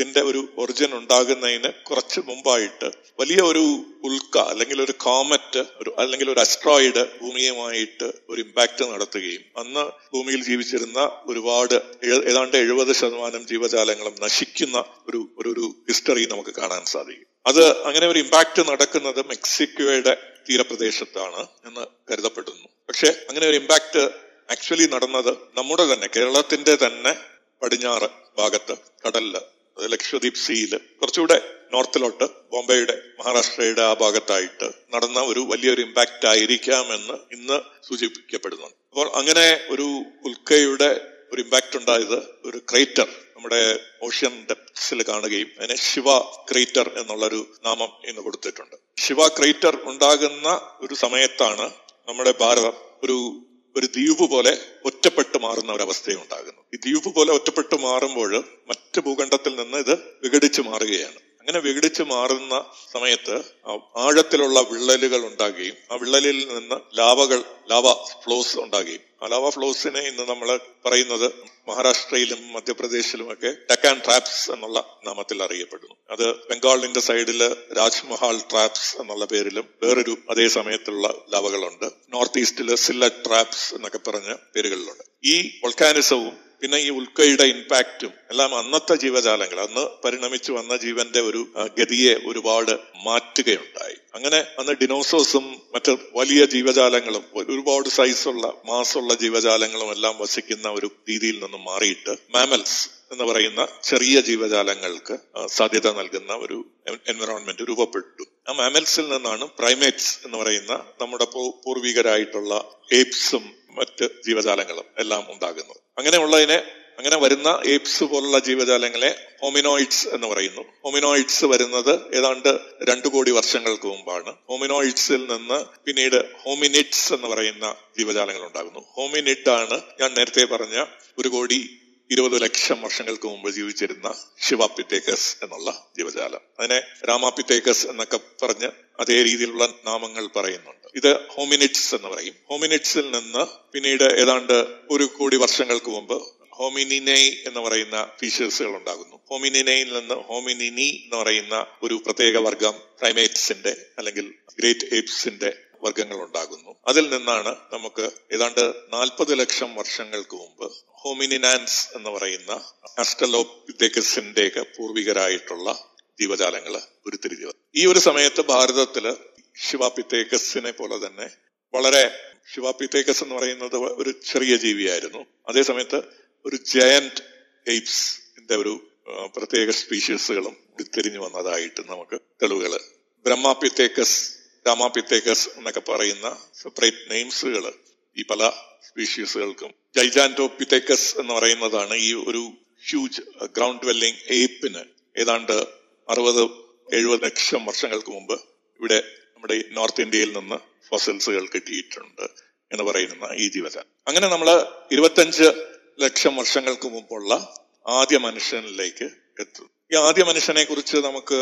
ഹിമാലയത്തിന്റെ ഒരു ഒറിജിൻ ഉണ്ടാകുന്നതിന് കുറച്ച് മുമ്പായിട്ട് വലിയ ഒരു ഉൽക്ക അല്ലെങ്കിൽ ഒരു കോമറ്റ് ഒരു അല്ലെങ്കിൽ ഒരു അസ്ട്രോയിഡ് ഭൂമിയുമായിട്ട് ഒരു ഇമ്പാക്ട് നടത്തുകയും അന്ന് ഭൂമിയിൽ ജീവിച്ചിരുന്ന ഒരുപാട് ഏതാണ്ട് എഴുപത് ശതമാനം ജീവജാലങ്ങളും നശിക്കുന്ന ഒരു ഒരു ഹിസ്റ്ററി നമുക്ക് കാണാൻ സാധിക്കും. അത് അങ്ങനെ ഒരു ഇമ്പാക്ട് നടക്കുന്നത് മെക്സിക്കോയുടെ തീരപ്രദേശത്താണ് എന്ന് കരുതപ്പെടുന്നു. പക്ഷെ അങ്ങനെ ഒരു ഇമ്പാക്ട് ആക്ച്വലി നടന്നത് നമ്മുടെ തന്നെ കേരളത്തിന്റെ തന്നെ പടിഞ്ഞാറ് ഭാഗത്ത് കടലിൽ. ലക്ഷദ്വീപ് സിയിൽ കുറച്ചുകൂടെ നോർത്തിലോട്ട് ബോംബെയുടെ മഹാരാഷ്ട്രയുടെ ആ ഭാഗത്തായിട്ട് നടന്ന ഒരു വലിയൊരു ഇമ്പാക്റ്റ് ആയിരിക്കാമെന്ന് ഇന്ന് സൂചിപ്പിക്കപ്പെടുന്നുണ്ട്. അപ്പോൾ അങ്ങനെ ഒരു ഉൽക്കയുടെ ഒരു ഇമ്പാക്ട് ഉണ്ടായത് ഒരു ക്രേറ്റർ നമ്മുടെ ഓഷ്യൻ ഡെപ്സിൽ കാണുകയും അതിനെ ശിവ ക്രേറ്റർ എന്നുള്ളൊരു നാമം ഇന്ന് കൊടുത്തിട്ടുണ്ട്. ശിവ ക്രേറ്റർ ഉണ്ടാകുന്ന ഒരു സമയത്താണ് നമ്മുടെ ഭാരതം ഒരു ഒരു ദ്വീപ് പോലെ ഒറ്റപ്പെട്ട് മാറുന്ന ഒരു അവസ്ഥയുണ്ടാകുന്നു. ഈ ദ്വീപ് പോലെ ഒറ്റപ്പെട്ട് മാറുമ്പോൾ മറ്റ് ഭൂഖണ്ഡത്തിൽ നിന്ന് ഇത് വിഘടിച്ചു മാറുകയാണ്. അങ്ങനെ വിഘടിച്ചു മാറുന്ന സമയത്ത് ആഴത്തിലുള്ള വിള്ളലുകൾ ഉണ്ടാകുകയും ആ വിള്ളലിൽ നിന്ന് ലാവകൾ ലാവ ഫ്ലോസ് ഉണ്ടാകുകയും. ആ ലാവ ഫ്ലോസിനെ ഇന്ന് നമ്മൾ പറയുന്നത് മഹാരാഷ്ട്രയിലും മധ്യപ്രദേശിലുമൊക്കെ ആൻഡ് ട്രാപ്സ് എന്നുള്ള നാമത്തിൽ അറിയപ്പെടുന്നു. അത് ബംഗാളിന്റെ സൈഡിൽ രാജ്മഹാൽ ട്രാപ്സ് എന്നുള്ള പേരിലും വേറൊരു അതേ സമയത്തുള്ള ലാവകളുണ്ട്. നോർത്ത് ഈസ്റ്റിൽ സില്ല ട്രാപ്സ് എന്നൊക്കെ പറഞ്ഞ പേരുകളിലുണ്ട്. ഈ വൾക്കാനിസവും പിന്നെ ഈ ഉൽക്കയുടെ ഇമ്പാക്റ്റും എല്ലാം അന്നത്തെ ജീവജാലങ്ങൾ അന്ന് പരിണമിച്ചു വന്ന ജീവന്റെ ഒരു ഗതിയെ ഒരുപാട് മാറ്റുകയുണ്ടായി. അങ്ങനെ അന്ന് ഡിനോസോസും മറ്റ് വലിയ ജീവജാലങ്ങളും ഒരുപാട് സൈസുള്ള മാസുള്ള ജീവജാലങ്ങളും എല്ലാം വസിക്കുന്ന ഒരു രീതിയിൽ നിന്നും മാറിയിട്ട് മാമൽസ് എന്ന് പറയുന്ന ചെറിയ ജീവജാലങ്ങൾക്ക് സാധ്യത നൽകുന്ന ഒരു എൻവറോൺമെന്റ് രൂപപ്പെട്ടു. ആ മാമൽസിൽ നിന്നാണ് പ്രൈമേറ്റ്സ് എന്ന് പറയുന്ന നമ്മുടെ പൂർവികരായിട്ടുള്ള ഏപ്സും മറ്റ് ജീവജാലങ്ങളും എല്ലാം ഉണ്ടാകുന്നത്. അങ്ങനെയുള്ളതിനെ അങ്ങനെ വരുന്ന ഏപ്സ് പോലുള്ള ജീവജാലങ്ങളെ ഹോമിനോയിഡ്സ് എന്ന് പറയുന്നു. ഹോമിനോയിഡ്സ് വരുന്നത് ഏതാണ്ട് രണ്ടു കോടി വർഷങ്ങൾക്ക് മുമ്പാണ്. ഹോമിനോയിഡ്സിൽ നിന്ന് പിന്നീട് ഹോമിനിഡ്സ് എന്ന് പറയുന്ന ജീവജാലങ്ങൾ ഉണ്ടാകുന്നു. ഹോമിനിഡ് ആണ് ഞാൻ നേരത്തെ പറഞ്ഞ ഒരു കോടി ഇരുപത് ലക്ഷം വർഷങ്ങൾക്ക് മുമ്പ് ജീവിച്ചിരുന്ന ശിവാപിത്തേക്കസ് എന്നുള്ള ജീവജാലം. അതിനെ രാമാപിത്തേക്കസ് എന്നൊക്കെ പറഞ്ഞ് അതേ രീതിയിലുള്ള നാമങ്ങൾ പറയുന്നുണ്ട്. ഇത് ഹോമിനിറ്റ്സ് എന്ന് പറയും. ഹോമിനിറ്റ്സിൽ നിന്ന് പിന്നീട് ഏതാണ്ട് ഒരു കോടി വർഷങ്ങൾക്ക് മുമ്പ് ഹോമിനിനൈ എന്ന് പറയുന്ന ഫീച്ചേഴ്സുകൾ ഉണ്ടാകുന്നു. ഹോമിനിനൈയിൽ നിന്ന് ഹോമിനിനി എന്ന് പറയുന്ന ഒരു പ്രത്യേക വർഗം പ്രൈമേറ്റ്സിന്റെ അല്ലെങ്കിൽ ഗ്രേറ്റ് ഏപ്സിന്റെ വർഗങ്ങൾ ഉണ്ടാകുന്നു. അതിൽ നിന്നാണ് നമുക്ക് ഏതാണ്ട് നാൽപ്പത് ലക്ഷം വർഷങ്ങൾക്ക് മുമ്പ് ഹോമിനിനാൻസ് എന്ന് പറയുന്ന അസ്റ്റലോപിതെക്കസിന്റെ പൂർവികരായിട്ടുള്ള ജീവജാലങ്ങൾ ഉരുത്തിരിഞ്ഞത് ഈ ഒരു സമയത്ത് ഭാരതത്തിൽ ശിവാപിത്തേക്കസിനെ പോലെ തന്നെ വളരെ ശിവാപിത്തേക്കസ് എന്ന് പറയുന്നത് ഒരു ചെറിയ ജീവിയായിരുന്നു. അതേസമയത്ത് ഒരു ജയന്റ് എയ്പ്സിന്റെ ഒരു പ്രത്യേക സ്പീഷീസുകളും ഉരുത്തിരിഞ്ഞു വന്നതായിട്ട് നമുക്ക് തെളിവുകൾ ബ്രഹ്മാപിത്തേക്കസ് രാമാപിത്തേക്കസ് എന്നൊക്കെ പറയുന്ന സെപ്പറേറ്റ് നെയിംസുകൾ ഈ പല സ്പീഷീസുകൾക്കും ജൈജാന്റോപിത്തേക്കസ് എന്ന് പറയുന്നതാണ് ഈ ഒരു ഹ്യൂജ് ഗ്രൗണ്ട് ഡ്വെല്ലിംഗ് ഏപ്പിന് ഏതാണ്ട് അറുപത് എഴുപത് ലക്ഷം വർഷങ്ങൾക്ക് മുമ്പ് ഇവിടെ നമ്മുടെ നോർത്ത് ഇന്ത്യയിൽ നിന്ന് ഫോസിൽസുകൾ കിട്ടിയിട്ടുണ്ട് എന്ന് പറയുന്ന ഈ ജീവജാലം അങ്ങനെ നമ്മൾ ഇരുപത്തഞ്ച് ലക്ഷം വർഷങ്ങൾക്ക് മുമ്പുള്ള ആദ്യ മനുഷ്യനിലേക്ക് എത്തും ഈ ആദ്യ മനുഷ്യനെ കുറിച്ച് നമുക്ക്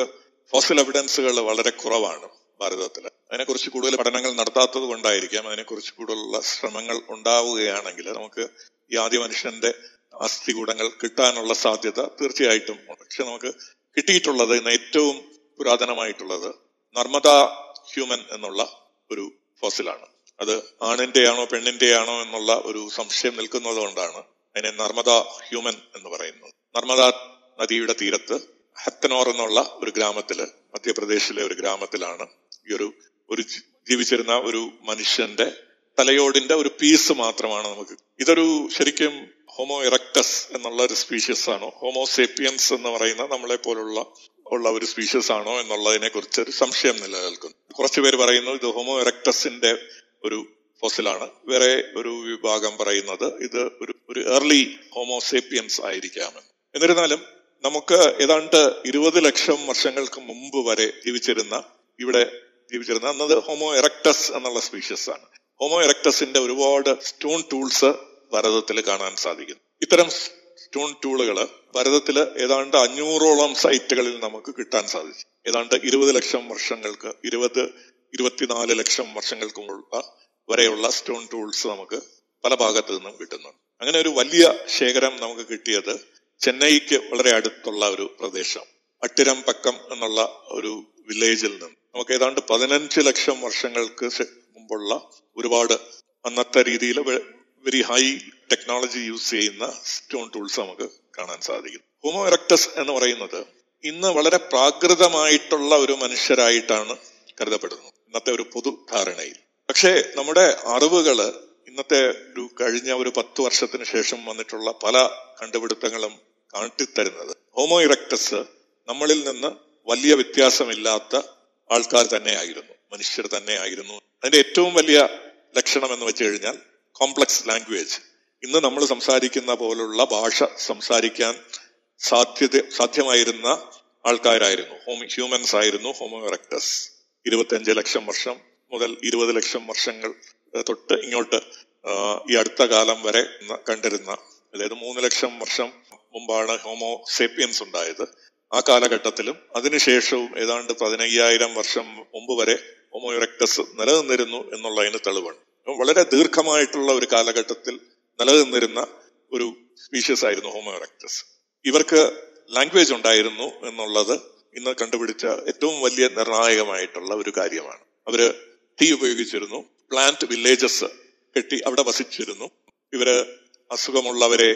ഫോസിൽ എവിഡൻസുകൾ വളരെ കുറവാണ് ഭാരതത്തിൽ അതിനെക്കുറിച്ച് കൂടുതൽ പഠനങ്ങൾ നടത്താത്തത് കൊണ്ടായിരിക്കാം അതിനെക്കുറിച്ച് കൂടുതലുള്ള ശ്രമങ്ങൾ ഉണ്ടാവുകയാണെങ്കിൽ നമുക്ക് ഈ ആദ്യ മനുഷ്യന്റെ അസ്ഥികൂടങ്ങൾ കിട്ടാനുള്ള സാധ്യത തീർച്ചയായിട്ടും ഉണ്ട്. പക്ഷെ നമുക്ക് കിട്ടിയിട്ടുള്ളത് ഇന്ന് ഏറ്റവും പുരാതനമായിട്ടുള്ളത് നർമ്മദ ഹ്യൂമൻ എന്നുള്ള ഒരു ഫോസിലാണ്. അത് ആണിന്റെയാണോ പെണ്ണിന്റെയാണോ എന്നുള്ള ഒരു സംശയം നിൽക്കുന്നത് കൊണ്ടാണ് അതിനെ നർമ്മദ ഹ്യൂമൻ എന്ന് പറയുന്നത്. നർമ്മദ നദിയുടെ തീരത്ത് ഹത്തനോർ എന്നുള്ള ഒരു ഗ്രാമത്തിൽ മധ്യപ്രദേശിലെ ഒരു ഗ്രാമത്തിലാണ് ഈ ഒരു ഒരു ജീവിച്ചിരുന്ന ഒരു മനുഷ്യന്റെ തലയോടിന്റെ ഒരു പീസ് മാത്രമാണ് നമുക്ക്. ഇതൊരു ശരിക്കും ഹോമോ ഇറക്ടസ് എന്നുള്ള ഒരു സ്പീഷ്യസ് ആണോ? ഹോമോസേപ്പിയൻസ് എന്ന് പറയുന്ന നമ്മളെ പോലുള്ള ഉള്ള ഒരു സ്പീഷ്യസ് ആണോ എന്നുള്ളതിനെ കുറിച്ച് ഒരു സംശയം നിലനിൽക്കുന്നു. കുറച്ചു പേര് പറയുന്നു ഇത് ഹോമോ ഇറക്ടസിന്റെ ഒരു ഫോസിലാണ് വേറെ ഒരു വിഭാഗം പറയുന്നത് ഇത് ഒരു ഒരു ഏർലി ഹോമോസേപ്പിയൻസ് ആയിരിക്കാമെന്ന്. എന്നിരുന്നാലും നമുക്ക് ഏതാണ്ട് ഇരുപത് ലക്ഷം വർഷങ്ങൾക്ക് മുമ്പ് വരെ ജീവിച്ചിരുന്ന ഇവിടെ ജീവിച്ചിരുന്ന അന്നത് ഹോമോ എറക്ടസ് എന്നുള്ള സ്പീഷ്യസ് ആണ്. ഹോമോ എറക്ടസിന്റെ ഒരുപാട് സ്റ്റോൺ ടൂൾസ് ഭാരതത്തിൽ കാണാൻ സാധിക്കും ഇത്തരം സ്റ്റോൺ ടൂളുകൾ ഭാരതത്തിൽ ഏതാണ്ട് അഞ്ഞൂറോളം സൈറ്റുകളിൽ നമുക്ക് കിട്ടാൻ സാധിച്ചു. ഏതാണ്ട് ഇരുപത് ലക്ഷം വർഷങ്ങൾക്ക് ഇരുപത് ഇരുപത്തിനാല് ലക്ഷം വർഷങ്ങൾക്ക് വരെയുള്ള സ്റ്റോൺ ടൂൾസ് നമുക്ക് പല ഭാഗത്തു നിന്നും കിട്ടുന്നുണ്ട്. അങ്ങനെ ഒരു വലിയ ശേഖരം നമുക്ക് കിട്ടിയത് ചെന്നൈക്ക് വളരെ അടുത്തുള്ള ഒരു പ്രദേശം അട്ടിരം പക്കം എന്നുള്ള ഒരു വില്ലേജിൽ നിന്ന്. നമുക്ക് ഏതാണ്ട് പതിനഞ്ച് ലക്ഷം വർഷങ്ങൾക്ക് മുമ്പുള്ള ഒരുപാട് അന്നത്തെ രീതിയിൽ വെരി ഹൈ ടെക്നോളജി യൂസ് ചെയ്യുന്ന സ്റ്റോൺ ടൂൾസ് നമുക്ക് കാണാൻ സാധിക്കും. ഹോമോ എറക്ടസ് എന്ന് പറയുന്നത് ഇന്ന് വളരെ പ്രാകൃതമായിട്ടുള്ള ഒരു മനുഷ്യരായിട്ടാണ് കരുതപ്പെടുന്നത്. ഇന്നത്തെ ഒരു പൊതു ധാരണയിൽ. പക്ഷേ നമ്മുടെ അറിവുകൾ ഇന്നത്തെ ഒരു കഴിഞ്ഞ ഒരു പത്ത് വർഷത്തിന് ശേഷം വന്നിട്ടുള്ള പല കണ്ടുപിടുത്തങ്ങളും കാട്ടിത്തരുന്നത്. ഹോമോ ഇറക്ടസ് നമ്മളിൽ നിന്ന് വലിയ വ്യത്യാസമില്ലാത്ത ആൾക്കാർ തന്നെയായിരുന്നു. മനുഷ്യർ തന്നെയായിരുന്നു അതിന്റെ ഏറ്റവും വലിയ ലക്ഷണം എന്ന് വെച്ച് കഴിഞ്ഞാൽ കോംപ്ലക്സ് ലാംഗ്വേജ് ഇന്ന് നമ്മൾ സംസാരിക്കുന്ന പോലുള്ള ഭാഷ സംസാരിക്കാൻ സാധ്യത സാധ്യമായിരുന്ന ആൾക്കാരായിരുന്നു. ഹോമി ഹ്യൂമൻസ് ആയിരുന്നു ഹോമോ എറക്ടസ് ഇരുപത്തിയഞ്ച് ലക്ഷം വർഷം മുതൽ ഇരുപത് ലക്ഷം വർഷങ്ങൾ തൊട്ട് ഇങ്ങോട്ട് ഈ അടുത്ത കാലം വരെ കണ്ടിരുന്ന അതായത് മൂന്ന് ലക്ഷം വർഷം മുമ്പാണ് ഹോമോ സേപ്പിയൻസ് ഉണ്ടായത്. ആ കാലഘട്ടത്തിലും അതിനുശേഷവും ഏതാണ്ട് പതിനയ്യായിരം വർഷം മുമ്പ് വരെ ഹോമോ ഇറക്ടസ് നിലനിന്നിരുന്നു എന്നുള്ളതിന് തെളിവാണ്. വളരെ ദീർഘമായിട്ടുള്ള ഒരു കാലഘട്ടത്തിൽ നിലനിന്നിരുന്ന ഒരു സ്പീഷ്യസ് ആയിരുന്നു ഹോമോയറക്ടസ് ഇവർക്ക് ലാംഗ്വേജ് ഉണ്ടായിരുന്നു എന്നുള്ളത് ഇന്ന് കണ്ടുപിടിച്ച ഏറ്റവും വലിയ നിർണായകമായിട്ടുള്ള ഒരു കാര്യമാണ്. അവർ തീ ഉപയോഗിച്ചിരുന്നു പ്ലാന്റ് വില്ലേജസ് കെട്ടി അവിടെ വസിച്ചിരുന്നു. ഇവർ അസുഖമുള്ളവരെ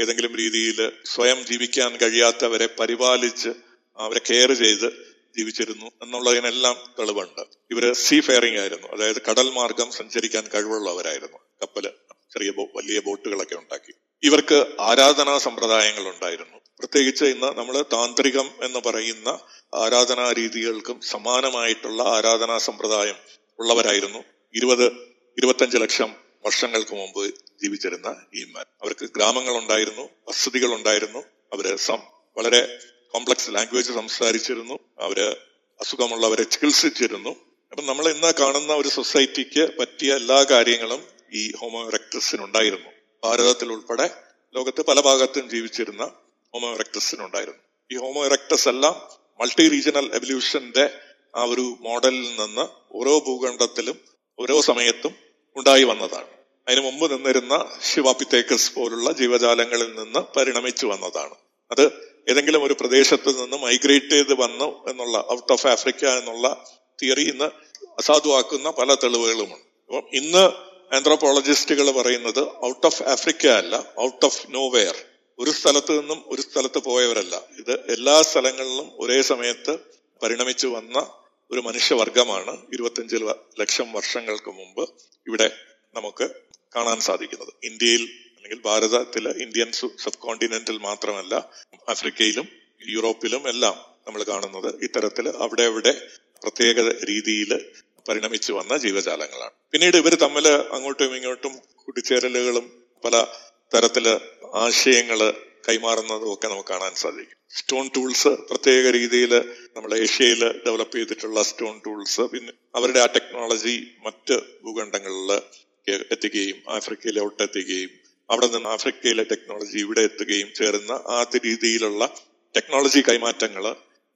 ഏതെങ്കിലും രീതിയിൽ സ്വയം ജീവിക്കാൻ കഴിയാത്തവരെ പരിപാലിച്ച് അവരെ കെയർ ചെയ്ത് ജീവിച്ചിരുന്നു എന്നുള്ളതിനെല്ലാം തെളിവുണ്ട്. ഇവർ സീ ഫെയറിംഗ് ആയിരുന്നു. അതായത് കടൽ മാർഗം സഞ്ചരിക്കാൻ കഴിവുള്ളവരായിരുന്നു. കപ്പൽ ചെറിയ വലിയ ബോട്ടുകളൊക്കെ ഉണ്ടാക്കി. ഇവർക്ക് ആരാധനാ സമ്പ്രദായങ്ങൾ ഉണ്ടായിരുന്നു. പ്രത്യേകിച്ച് ഇന്ന് നമ്മൾ താന്ത്രികം എന്ന് പറയുന്ന ആരാധനാ രീതികൾക്കും സമാനമായിട്ടുള്ള ആരാധനാ സമ്പ്രദായം ഉള്ളവരായിരുന്നു. ഇരുപത് ഇരുപത്തഞ്ച് ലക്ഷം വർഷങ്ങൾക്ക് മുമ്പ് ജീവിച്ചിരുന്ന ഈ മാൻ. അവർക്ക് ഗ്രാമങ്ങൾ ഉണ്ടായിരുന്നു വസതികൾ ഉണ്ടായിരുന്നു അവർ വളരെ കോംപ്ലക്സ് ലാംഗ്വേജ് സംസാരിച്ചിരുന്നു. അവർ അസുഖമുള്ളവരെ ചികിത്സിച്ചിരുന്നു. അപ്പൊ നമ്മൾ ഇന്ന് കാണുന്ന ഒരു സൊസൈറ്റിക്ക് പറ്റിയ എല്ലാ കാര്യങ്ങളും ഈ ഹോമോ ഉണ്ടായിരുന്നു ഭാരതത്തിൽ ഉൾപ്പെടെ ലോകത്ത് പല ഭാഗത്തും ജീവിച്ചിരുന്ന ഹോമോ ഉണ്ടായിരുന്നു ഈ ഹോമോ എല്ലാം മൾട്ടി റീജിയണൽ എവല്യൂഷന്റെ ആ ഒരു മോഡലിൽ നിന്ന് ഓരോ ഭൂഖണ്ഡത്തിലും ഓരോ സമയത്തും ഉണ്ടായി വന്നതാണ്. അതിനു മുമ്പ് നിന്നിരുന്ന ശിവാപിത്തേക്കസ് പോലുള്ള ജീവജാലങ്ങളിൽ നിന്ന് പരിണമിച്ചു വന്നതാണ്. അത് ഏതെങ്കിലും ഒരു പ്രദേശത്ത് നിന്ന് മൈഗ്രേറ്റ് ചെയ്ത് വന്നു എന്നുള്ള ഔട്ട് ഓഫ് ആഫ്രിക്ക എന്നുള്ള തിയറി ഇന്ന് അസാധുവാക്കുന്ന പല തെളിവുകളുമുണ്ട്. അപ്പം ഇന്ന് ആന്ത്രോപോളജിസ്റ്റുകൾ പറയുന്നത് ഔട്ട് ഓഫ് ആഫ്രിക്ക അല്ല ഔട്ട് ഓഫ് നോവെയർ ഒരു സ്ഥലത്ത് നിന്നും ഒരു സ്ഥലത്ത് പോയവരല്ല. ഇത് എല്ലാ സ്ഥലങ്ങളിലും ഒരേ സമയത്ത് പരിണമിച്ചു വന്ന ഒരു മനുഷ്യവർഗമാണ്. ഇരുപത്തിയഞ്ച് ലക്ഷം വർഷങ്ങൾക്ക് മുമ്പ് ഇവിടെ നമുക്ക് കാണാൻ സാധിക്കുന്നത്. ഇന്ത്യയിൽ അല്ലെങ്കിൽ ഭാരതത്തിലെ ഇന്ത്യൻ സബ് കോണ്ടിനെന്റിൽ മാത്രമല്ല ആഫ്രിക്കയിലും യൂറോപ്പിലും എല്ലാം നമ്മൾ കാണുന്നത് ഇത്തരത്തിൽ അവിടെ അവിടെ പ്രത്യേക രീതിയിൽ പരിണമിച്ചു വന്ന ജീവജാലങ്ങളാണ്. പിന്നീട് ഇവർ തമ്മിൽ അങ്ങോട്ടും ഇങ്ങോട്ടും കൂട്ടിച്ചേരലുകളും പല തരത്തിൽ ആശയങ്ങൾ കൈമാറുന്നതും ഒക്കെ നമുക്ക് കാണാൻ സാധിക്കും. സ്റ്റോൺ ടൂൾസ് പ്രത്യേക രീതിയിൽ നമ്മൾ ഏഷ്യയിൽ ഡെവലപ്പ് ചെയ്തിട്ടുള്ള സ്റ്റോൺ ടൂൾസ് പിന്നെ അവരുടെ ആ ടെക്നോളജി മറ്റ് ഭൂഖണ്ഡങ്ങളിൽ എത്തിക്കുകയും ആഫ്രിക്കയിലോട്ട് എത്തുകയും അവിടെ നിന്ന് ആഫ്രിക്കയിലെ ടെക്നോളജി ഇവിടെ എത്തുകയും ചേർന്ന ആ രീതിയിലുള്ള ടെക്നോളജി കൈമാറ്റങ്ങൾ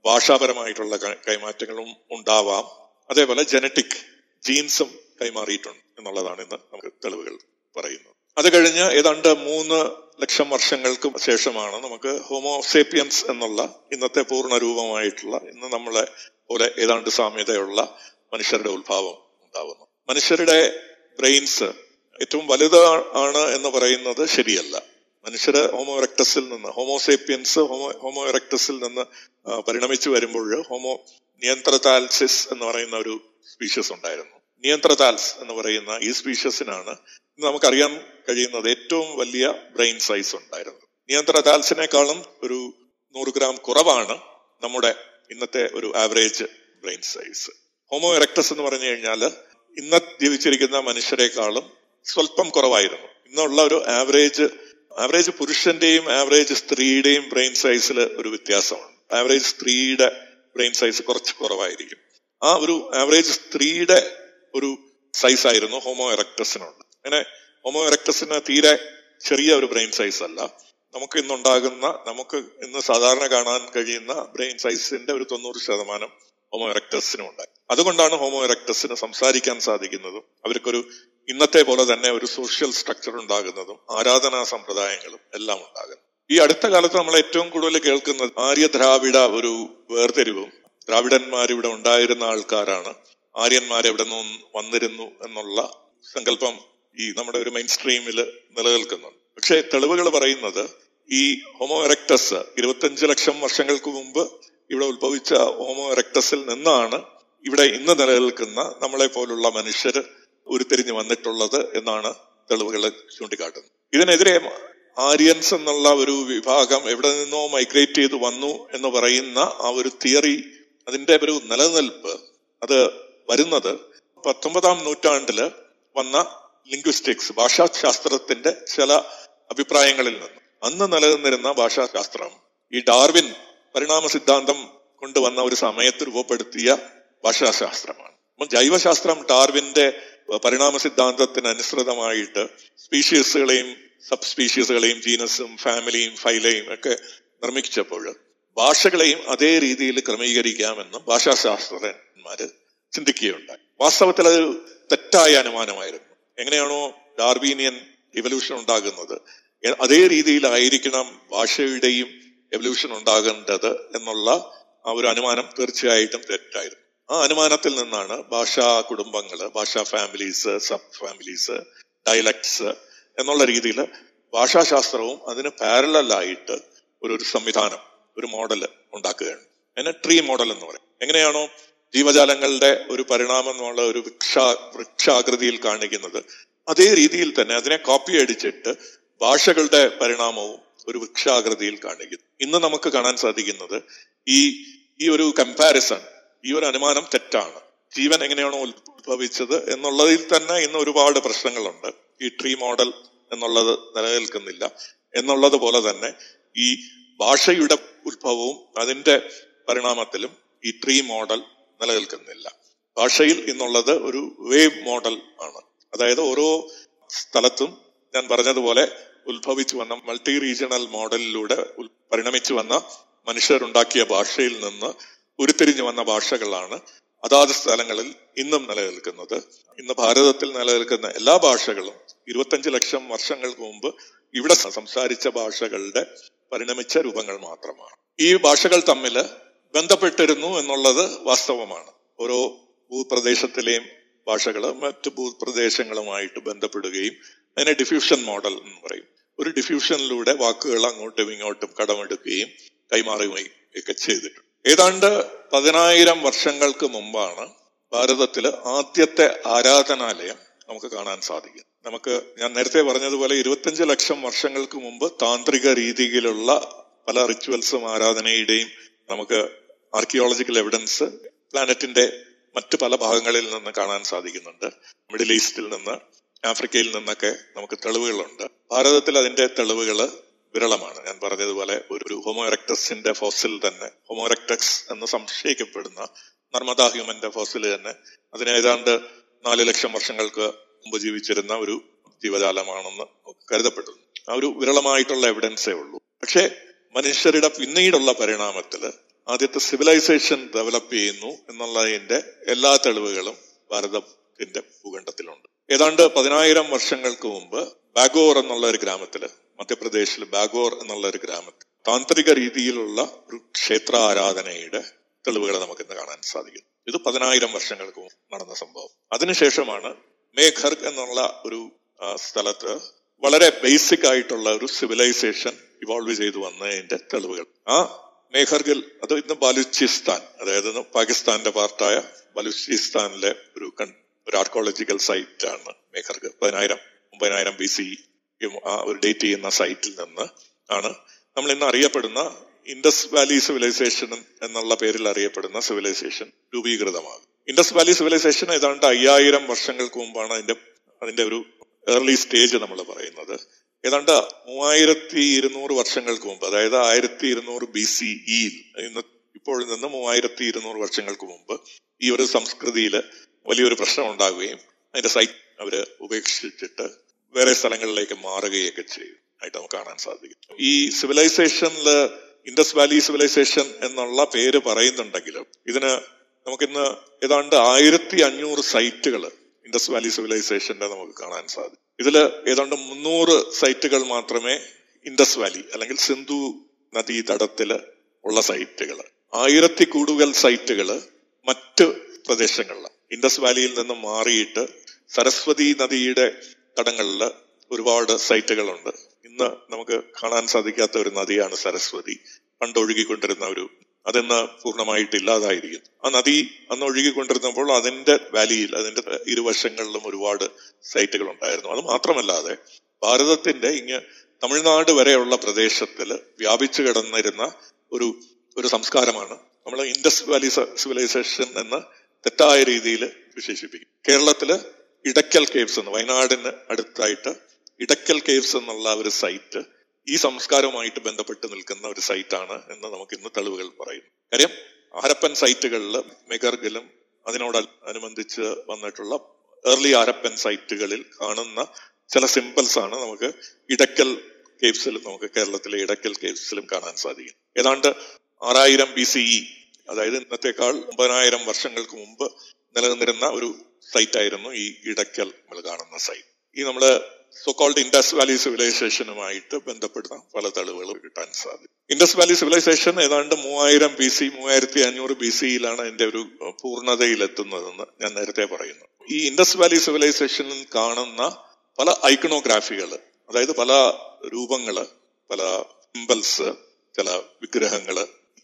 ഭാഷാപരമായിട്ടുള്ള കൈമാറ്റങ്ങളും ഉണ്ടാവാം. അതേപോലെ ജനറ്റിക് ജീൻസും കൈമാറിയിട്ടുണ്ട് എന്നുള്ളതാണ് ഇന്ന് നമുക്ക് തെളിവുകൾ പറയുന്നത്. അത് കഴിഞ്ഞ് ഏതാണ്ട് മൂന്ന് ലക്ഷം വർഷങ്ങൾക്ക് ശേഷമാണ് നമുക്ക് ഹോമോസേപ്പിയൻസ് എന്നുള്ള ഇന്നത്തെ പൂർണ രൂപമായിട്ടുള്ള ഇന്ന് നമ്മളെ പോലെ ഏതാണ്ട് സാമ്യതയുള്ള മനുഷ്യരുടെ ഉത്ഭാവം ഉണ്ടാവുന്നു മനുഷ്യരുടെ ബ്രെയിൻസ് ഏറ്റവും വലുത് ആണ് എന്ന് പറയുന്നത് ശരിയല്ല. മനുഷ്യര് ഹോമോ എറക്ടസിൽ നിന്ന് ഹോമോസേപ്പിയൻസ് ഹോമോ ഹോമോ എറക്ടസിൽ നിന്ന് പരിണമിച്ചു വരുമ്പോൾ ഹോമോ നിയന്ത്രതാൽസിസ് എന്ന് പറയുന്ന ഒരു സ്പീഷ്യസ് ഉണ്ടായിരുന്നു. നിയന്ത്രതാൽസ് എന്ന് പറയുന്ന ഈ സ്പീഷ്യസിനാണ് നമുക്കറിയാൻ കഴിയുന്നത് ഏറ്റവും വലിയ ബ്രെയിൻ സൈസ് ഉണ്ടായിരുന്നു നിയന്ത്രതാൽസിനേക്കാളും ഒരു നൂറ് ഗ്രാം കുറവാണ് നമ്മുടെ ഇന്നത്തെ ഒരു average brain size homo erectus എന്ന് പറഞ്ഞു കഴിഞ്ഞാൽ ഇന്ന് ജീവിച്ചിരിക്കുന്ന മനുഷ്യരെക്കാളും സ്വല്പം കുറവായിരുന്നു. ഇന്നുള്ള ഒരു ആവറേജ് ആവറേജ് പുരുഷന്റെയും ആവറേജ് സ്ത്രീയുടെയും ബ്രെയിൻ സൈസിൽ ഒരു വ്യത്യാസമാണ് ആവറേജ് സ്ത്രീയുടെ ബ്രെയിൻ സൈസ് കുറച്ച് കുറവായിരിക്കും. ആ ഒരു ആവറേജ് സ്ത്രീയുടെ ഒരു സൈസ് ആയിരുന്നു ഹോമോ എറക്ടസിനുണ്ട് അങ്ങനെ ഹോമോ എറക്ടസിന് തീരെ ചെറിയ ഒരു ബ്രെയിൻ സൈസ് അല്ല. നമുക്ക് ഇന്നുണ്ടാകുന്ന നമുക്ക് ഇന്ന് സാധാരണ കാണാൻ കഴിയുന്ന ബ്രെയിൻ സൈസിന്റെ ഒരു തൊണ്ണൂറ് ശതമാനം ഹോമോ എറക്ടസിനും ഉണ്ടായി അതുകൊണ്ടാണ് ഹോമോ എറക്ടസിന് സംസാരിക്കാൻ സാധിക്കുന്നതും അവർക്കൊരു ഇന്നത്തെ പോലെ തന്നെ ഒരു സോഷ്യൽ സ്ട്രക്ചർ ഉണ്ടാകുന്നതും ആരാധനാ സമ്പ്രദായങ്ങളും എല്ലാം ഉണ്ടാകുന്നു. ഈ അടുത്ത കാലത്ത് നമ്മൾ ഏറ്റവും കൂടുതൽ കേൾക്കുന്നത് ആര്യ ദ്രാവിഡ ഒരു വേർതിരിവും ദ്രാവിഡന്മാർ ഇവിടെ ഉണ്ടായിരുന്ന ആൾക്കാരാണ്. ആര്യന്മാർ എവിടെ നിന്നും വന്നിരുന്നു എന്നുള്ള സങ്കല്പം ഈ നമ്മുടെ ഒരു മെയിൻ സ്ട്രീമിൽ നിലനിൽക്കുന്നുണ്ട്. പക്ഷേ തെളിവുകൾ പറയുന്നത് ഈ ഹോമോ എറക്ടസ് ഇരുപത്തഞ്ച് ലക്ഷം വർഷങ്ങൾക്ക് മുമ്പ് ഇവിടെ ഉത്ഭവിച്ച ഹോമോ എറക്ടസിൽ നിന്നാണ് ഇവിടെ ഇന്ന് നിലനിൽക്കുന്ന നമ്മളെ പോലുള്ള മനുഷ്യർ ഉരുത്തിരിഞ്ഞു വന്നിട്ടുള്ളത് എന്നാണ് തെളിവുകൾ ചൂണ്ടിക്കാട്ടുന്നത്. ഇതിനെതിരെ ആര്യൻസ് എന്നുള്ള ഒരു വിഭാഗം എവിടെ നിന്നോ മൈഗ്രേറ്റ് ചെയ്ത് വന്നു എന്ന് പറയുന്ന ആ ഒരു തിയറി അതിന്റെ ഒരു നിലനിൽപ്പ് അത് വരുന്നത് പത്തൊമ്പതാം നൂറ്റാണ്ടിൽ വന്ന ലിംഗ്വിസ്റ്റിക്സ് ഭാഷാശാസ്ത്രത്തിന്റെ ചില അഭിപ്രായങ്ങളിൽ നിന്ന്. അന്ന് നിലനിന്നിരുന്ന ഭാഷാശാസ്ത്രം ഈ ഡാർവിൻ പരിണാമ സിദ്ധാന്തം കൊണ്ടുവന്ന ഒരു സമയത്ത് രൂപപ്പെടുത്തിയ ഭാഷാശാസ്ത്രമാണ്. അപ്പം ജൈവശാസ്ത്രം ഡാർവിന്റെ പരിണാമ സിദ്ധാന്തത്തിന് അനുസൃതമായിട്ട് സ്പീഷീസുകളെയും സബ് സ്പീഷീസുകളെയും ജീനസും ഫാമിലിയും ഫൈലയും ഒക്കെ നിർമ്മിച്ചപ്പോൾ ഭാഷകളെയും അതേ രീതിയിൽ ക്രമീകരിക്കാമെന്ന് ഭാഷാശാസ്ത്രജ്ഞന്മാര് ചിന്തിക്കുകയുണ്ടായി. വാസ്തവത്തിൽ അത് തെറ്റായ അനുമാനമായിരുന്നു. എങ്ങനെയാണോ ഡാർവീനിയൻ എവല്യൂഷൻ ഉണ്ടാകുന്നത്. അതേ രീതിയിലായിരിക്കണം ഭാഷയുടെയും എവല്യൂഷൻ ഉണ്ടാകേണ്ടത് എന്നുള്ള ആ ഒരു അനുമാനം തീർച്ചയായിട്ടും തെറ്റായിരുന്നു. ആ അനുമാനത്തിൽ നിന്നാണ് ഭാഷാ കുടുംബങ്ങൾ ഭാഷാ ഫാമിലീസ് സബ് ഫാമിലീസ് ഡയലക്ട്സ് എന്നുള്ള രീതിയിൽ ഭാഷാശാസ്ത്രവും അതിന് പാരലായിട്ട് ഒരു ഒരു സംവിധാനം ഒരു മോഡൽ ഉണ്ടാക്കുകയാണ്. അതിനെ ട്രീ മോഡൽ എന്ന് പറയും. എങ്ങനെയാണോ ജീവജാലങ്ങളുടെ ഒരു പരിണാമം എന്നുള്ള ഒരു വൃക്ഷ വൃക്ഷാകൃതിയിൽ കാണിക്കുന്നത് അതേ രീതിയിൽ തന്നെ അതിനെ കോപ്പി അടിച്ചിട്ട് ഭാഷകളുടെ പരിണാമവും ഒരു വൃക്ഷാകൃതിയിൽ കാണിക്കുന്നു. ഇന്ന് നമുക്ക് കാണാൻ സാധിക്കുന്നത് ഈ ഈ ഒരു കമ്പാരിസൺ ഈ ഒരു അനുമാനം തെറ്റാണ്. ജീവൻ എങ്ങനെയാണോ ഉത്ഭവിച്ചത് എന്നുള്ളതിൽ തന്നെ ഇന്ന് ഒരുപാട് പ്രശ്നങ്ങളുണ്ട്. ഈ ട്രീ മോഡൽ എന്നുള്ളത് നിലനിൽക്കുന്നില്ല. എന്നുള്ളത് പോലെ തന്നെ ഈ ഭാഷയുടെ ഉത്ഭവവും അതിന്റെ പരിണാമത്തിലും ഈ ട്രീ മോഡൽ നിലനിൽക്കുന്നില്ല. ഭാഷയിൽ ഇന്നുള്ളത് ഒരു വേവ് മോഡൽ ആണ്. അതായത് ഓരോ സ്ഥലത്തും ഞാൻ പറഞ്ഞതുപോലെ ഉത്ഭവിച്ചു വന്ന മൾട്ടി റീജിയണൽ മോഡലിലൂടെ പരിണമിച്ചു വന്ന മനുഷ്യരുണ്ടാക്കിയ ഭാഷയിൽ നിന്ന് ഉരുത്തിരിഞ്ഞു വന്ന ഭാഷകളാണ് അതാത് സ്ഥലങ്ങളിൽ ഇന്നും നിലനിൽക്കുന്നത്. ഇന്ന് ഭാരതത്തിൽ നിലനിൽക്കുന്ന എല്ലാ ഭാഷകളും ഇരുപത്തഞ്ച് ലക്ഷം വർഷങ്ങൾക്ക് മുമ്പ് ഇവിടെ സംസാരിച്ച ഭാഷകളുടെ പരിണമിച്ച രൂപങ്ങൾ മാത്രമാണ്. ഈ ഭാഷകൾ തമ്മിൽ ബന്ധപ്പെട്ടിരുന്നു എന്നുള്ളത് വാസ്തവമാണ്. ഓരോ ഭൂപ്രദേശത്തിലെയും ഭാഷകൾ മറ്റു ഭൂപ്രദേശങ്ങളുമായിട്ട് ബന്ധപ്പെടുകയും അതിനെ ഡിഫ്യൂഷൻ മോഡൽ എന്ന് പറയും. ഒരു ഡിഫ്യൂഷനിലൂടെ വാക്കുകൾ അങ്ങോട്ടും ഇങ്ങോട്ടും കടമെടുക്കുകയും കൈമാറുകയും ഒക്കെ ചെയ്തിട്ടുണ്ട്. ഏതാണ്ട് പതിനായിരം വർഷങ്ങൾക്ക് മുമ്പാണ് ഭാരതത്തിൽ ആദ്യത്തെ ആരാധനാലയം നമുക്ക് കാണാൻ സാധിക്കും. നമുക്ക് ഞാൻ നേരത്തെ പറഞ്ഞതുപോലെ ഇരുപത്തഞ്ച് ലക്ഷം വർഷങ്ങൾക്ക് മുമ്പ് താന്ത്രിക രീതിയിലുള്ള പല റിച്വൽസും ആരാധനയുടെയും നമുക്ക് ആർക്കിയോളജിക്കൽ എവിഡൻസ് പ്ലാനറ്റിന്റെ മറ്റ് പല ഭാഗങ്ങളിൽ നിന്ന് കാണാൻ സാധിക്കുന്നുണ്ട്. മിഡിൽ ഈസ്റ്റിൽ നിന്ന് ആഫ്രിക്കയിൽ നിന്നൊക്കെ നമുക്ക് തെളിവുകളുണ്ട്. ഭാരതത്തിൽ അതിന്റെ തെളിവുകൾ വിരളമാണ്. ഞാൻ പറഞ്ഞതുപോലെ ഒരു ഹോമോറക്ടസിന്റെ ഫോസിൽ തന്നെ ഹോമോറക്ടക്സ് എന്ന് സംശയിക്കപ്പെടുന്ന നർമ്മദ ഹ്യൂമന്റെ ഫോസിൽ തന്നെ അതിന് ഏതാണ്ട് നാല് ലക്ഷം വർഷങ്ങൾക്ക് മുമ്പ് ജീവിച്ചിരുന്ന ഒരു ജീവജാലമാണെന്ന് കരുതപ്പെടുന്നു ആ ഒരു വിരളമായിട്ടുള്ള എവിഡൻസേ ഉള്ളൂ. പക്ഷേ മനുഷ്യരുടെ പിന്നീടുള്ള പരിണാമത്തിൽ ആദ്യത്തെ സിവിലൈസേഷൻ ഡെവലപ്പ് ചെയ്യുന്നു എന്നുള്ളതിന്റെ എല്ലാ തെളിവുകളും ഭാരതത്തിന്റെ ഭൂഖണ്ഡത്തിലുണ്ട്. ഏതാണ്ട് പതിനായിരം വർഷങ്ങൾക്ക് മുമ്പ് ബാഗോർ എന്നുള്ള ഒരു ഗ്രാമത്തിൽ മധ്യപ്രദേശിൽ ബാഗോർ എന്നുള്ള ഒരു ഗ്രാമത്തിൽ താന്ത്രിക രീതിയിലുള്ള ഒരു ക്ഷേത്ര ആരാധനയുടെ തെളിവുകൾ നമുക്ക് ഇന്ന് കാണാൻ സാധിക്കും. ഇത് പതിനായിരം വർഷങ്ങൾക്ക് നടന്ന സംഭവം. അതിനുശേഷമാണ് മേഘർ എന്നുള്ള ഒരു സ്ഥലത്ത് വളരെ ബേസിക് ആയിട്ടുള്ള ഒരു സിവിലൈസേഷൻ ഇവോൾവ് ചെയ്തു വന്നതിന്റെ തെളിവുകൾ. ആ മേഘർഗിൽ അത് ഇന്ന് ബലൂചിസ്ഥാൻ അതായത് പാകിസ്ഥാന്റെ പാർട്ടായ ബലൂചിസ്ഥാനിലെ ഒരു ഒരു ആർക്കോളജിക്കൽ സൈറ്റ് ആണ് മേഘർഗ് പതിനായിരം ഒമ്പതിനായിരം ബി സി ഒരു ഡേറ്റ് ചെയ്യുന്ന സൈറ്റിൽ നിന്ന് ആണ് നമ്മൾ ഇന്ന് അറിയപ്പെടുന്ന ഇൻഡസ് വാലി സിവിലൈസേഷൻ എന്നുള്ള പേരിൽ അറിയപ്പെടുന്ന സിവിലൈസേഷൻ രൂപീകൃതമാകും. ഇൻഡസ് വാലി സിവിലൈസേഷൻ ഏതാണ്ട് അയ്യായിരം വർഷങ്ങൾക്ക് മുമ്പാണ് അതിന്റെ അതിന്റെ ഒരു ഏർലി സ്റ്റേജ് നമ്മൾ പറയുന്നത്. ഏതാണ്ട് മൂവായിരത്തി ഇരുന്നൂറ് വർഷങ്ങൾക്ക് മുമ്പ് അതായത് ആയിരത്തി ഇരുന്നൂറ് ബി സി ഇയിൽ ഇന്ന് ഇപ്പോൾ നിന്ന് മൂവായിരത്തി ഇരുന്നൂറ് വർഷങ്ങൾക്ക് മുമ്പ് ഈ ഒരു സംസ്കൃതിയിൽ വലിയൊരു പ്രശ്നം ഉണ്ടാകുകയും അതിന്റെ സൈറ്റ് അവർ ഉപേക്ഷിച്ചിട്ട് വേറെ സ്ഥലങ്ങളിലേക്ക് മാറുകയൊക്കെ ചെയ്യും. ആയിട്ട് നമുക്ക് കാണാൻ സാധിക്കും. ഈ സിവിലൈസേഷനിൽ ഇൻഡസ് വാലി സിവിലൈസേഷൻ എന്നുള്ള പേര് പറയുന്നുണ്ടെങ്കിലും ഇതിന് നമുക്കിന്ന് ഏതാണ്ട് ആയിരത്തി അഞ്ഞൂറ് സൈറ്റുകൾ ഇൻഡസ് വാലി സിവിലൈസേഷന്റെ നമുക്ക് കാണാൻ സാധിക്കും. ഇതിൽ ഏതാണ്ട് മുന്നൂറ് സൈറ്റുകൾ മാത്രമേ ഇൻഡസ് വാലി അല്ലെങ്കിൽ സിന്ധു നദീതടത്തിൽ ഉള്ള സൈറ്റുകൾ ആയിരത്തി കൂടുതൽ സൈറ്റുകൾ മറ്റ് പ്രദേശങ്ങളിൽ ഇൻഡസ് വാലിയിൽ നിന്ന് മാറിയിട്ട് സരസ്വതി നദിയുടെ തടങ്ങളിൽ ഒരുപാട് സൈറ്റുകളുണ്ട്. ഇന്ന് നമുക്ക് കാണാൻ സാധിക്കാത്ത ഒരു നദിയാണ് സരസ്വതി. പണ്ട് ഒഴുകിക്കൊണ്ടിരുന്ന ഒരു അതിന്ന് പൂർണമായിട്ട് ഇല്ലാതായിരിക്കും. ആ നദി അന്ന് ഒഴുകിക്കൊണ്ടിരുന്നപ്പോൾ അതിന്റെ വാലിയിൽ അതിന്റെ ഇരുവശങ്ങളിലും ഒരുപാട് സൈറ്റുകൾ ഉണ്ടായിരുന്നു അത് മാത്രമല്ലാതെ ഭാരതത്തിന്റെ ഇങ്ങ് തമിഴ്നാട് വരെയുള്ള പ്രദേശത്തിൽ വ്യാപിച്ചു കിടന്നിരുന്ന ഒരു ഒരു സംസ്കാരമാണ് നമ്മൾ ഇൻഡസ് വാലി സിവിലൈസേഷൻ എന്ന് തെറ്റായ രീതിയിൽ വിശേഷിപ്പിക്കും. കേരളത്തിൽ ഇടയ്ക്കൽ കേവ്സ് എന്ന് വയനാടിന് അടുത്തായിട്ട് ഇടയ്ക്കൽ കേവ്സ് എന്നുള്ള ഒരു സൈറ്റ് ഈ സംസ്കാരവുമായിട്ട് ബന്ധപ്പെട്ട് നിൽക്കുന്ന ഒരു സൈറ്റാണ് എന്ന് നമുക്ക് ഇന്ന് തെളിവുകൾ പറയുന്നു. കാര്യം ആരപ്പൻ സൈറ്റുകളിൽ മെഗർഗിലും അതിനോട് അനുബന്ധിച്ച് വന്നിട്ടുള്ള ഏർലി ആരപ്പൻ സൈറ്റുകളിൽ കാണുന്ന ചില സിമ്പിൾസ് ആണ് നമുക്ക് ഇടയ്ക്കൽ കേവ്സിലും നമുക്ക് കേരളത്തിലെ ഇടയ്ക്കൽ കേവ്സിലും കാണാൻ സാധിക്കും. ഏതാണ്ട് ആറായിരം ബി സി ഇ അതായത് ഇന്നത്തെക്കാൾ ഒമ്പതിനായിരം വർഷങ്ങൾക്ക് മുമ്പ് നിലനിന്നിരുന്ന ഒരു സൈറ്റ് ആയിരുന്നു ഈ ഇടയ്ക്കൽ നമ്മൾ കാണുന്ന സൈറ്റ് ഈ നമ്മൾ സോക്കോൾഡ് ഇൻഡസ് വാലി സിവിലൈസേഷനുമായിട്ട് ബന്ധപ്പെടുന്ന പല തെളിവുകൾ കിട്ടാൻ സാധിക്കും. ഇൻഡസ് വാലി സിവിലൈസേഷൻ ഏതാണ്ട് മൂവായിരം ബി സി മൂവായിരത്തി അഞ്ഞൂറ് ബി സിയിലാണ് അതിന്റെ ഒരു പൂർണതയിലെത്തുന്നതെന്ന് ഞാൻ നേരത്തെ പറയുന്നു. ഈ ഇൻഡസ് വാലി സിവിലൈസേഷനിൽ കാണുന്ന പല ഐക്കണോഗ്രാഫികൾ അതായത് പല രൂപങ്ങൾ പല സിംബൽസ് ചില വിഗ്രഹങ്ങൾ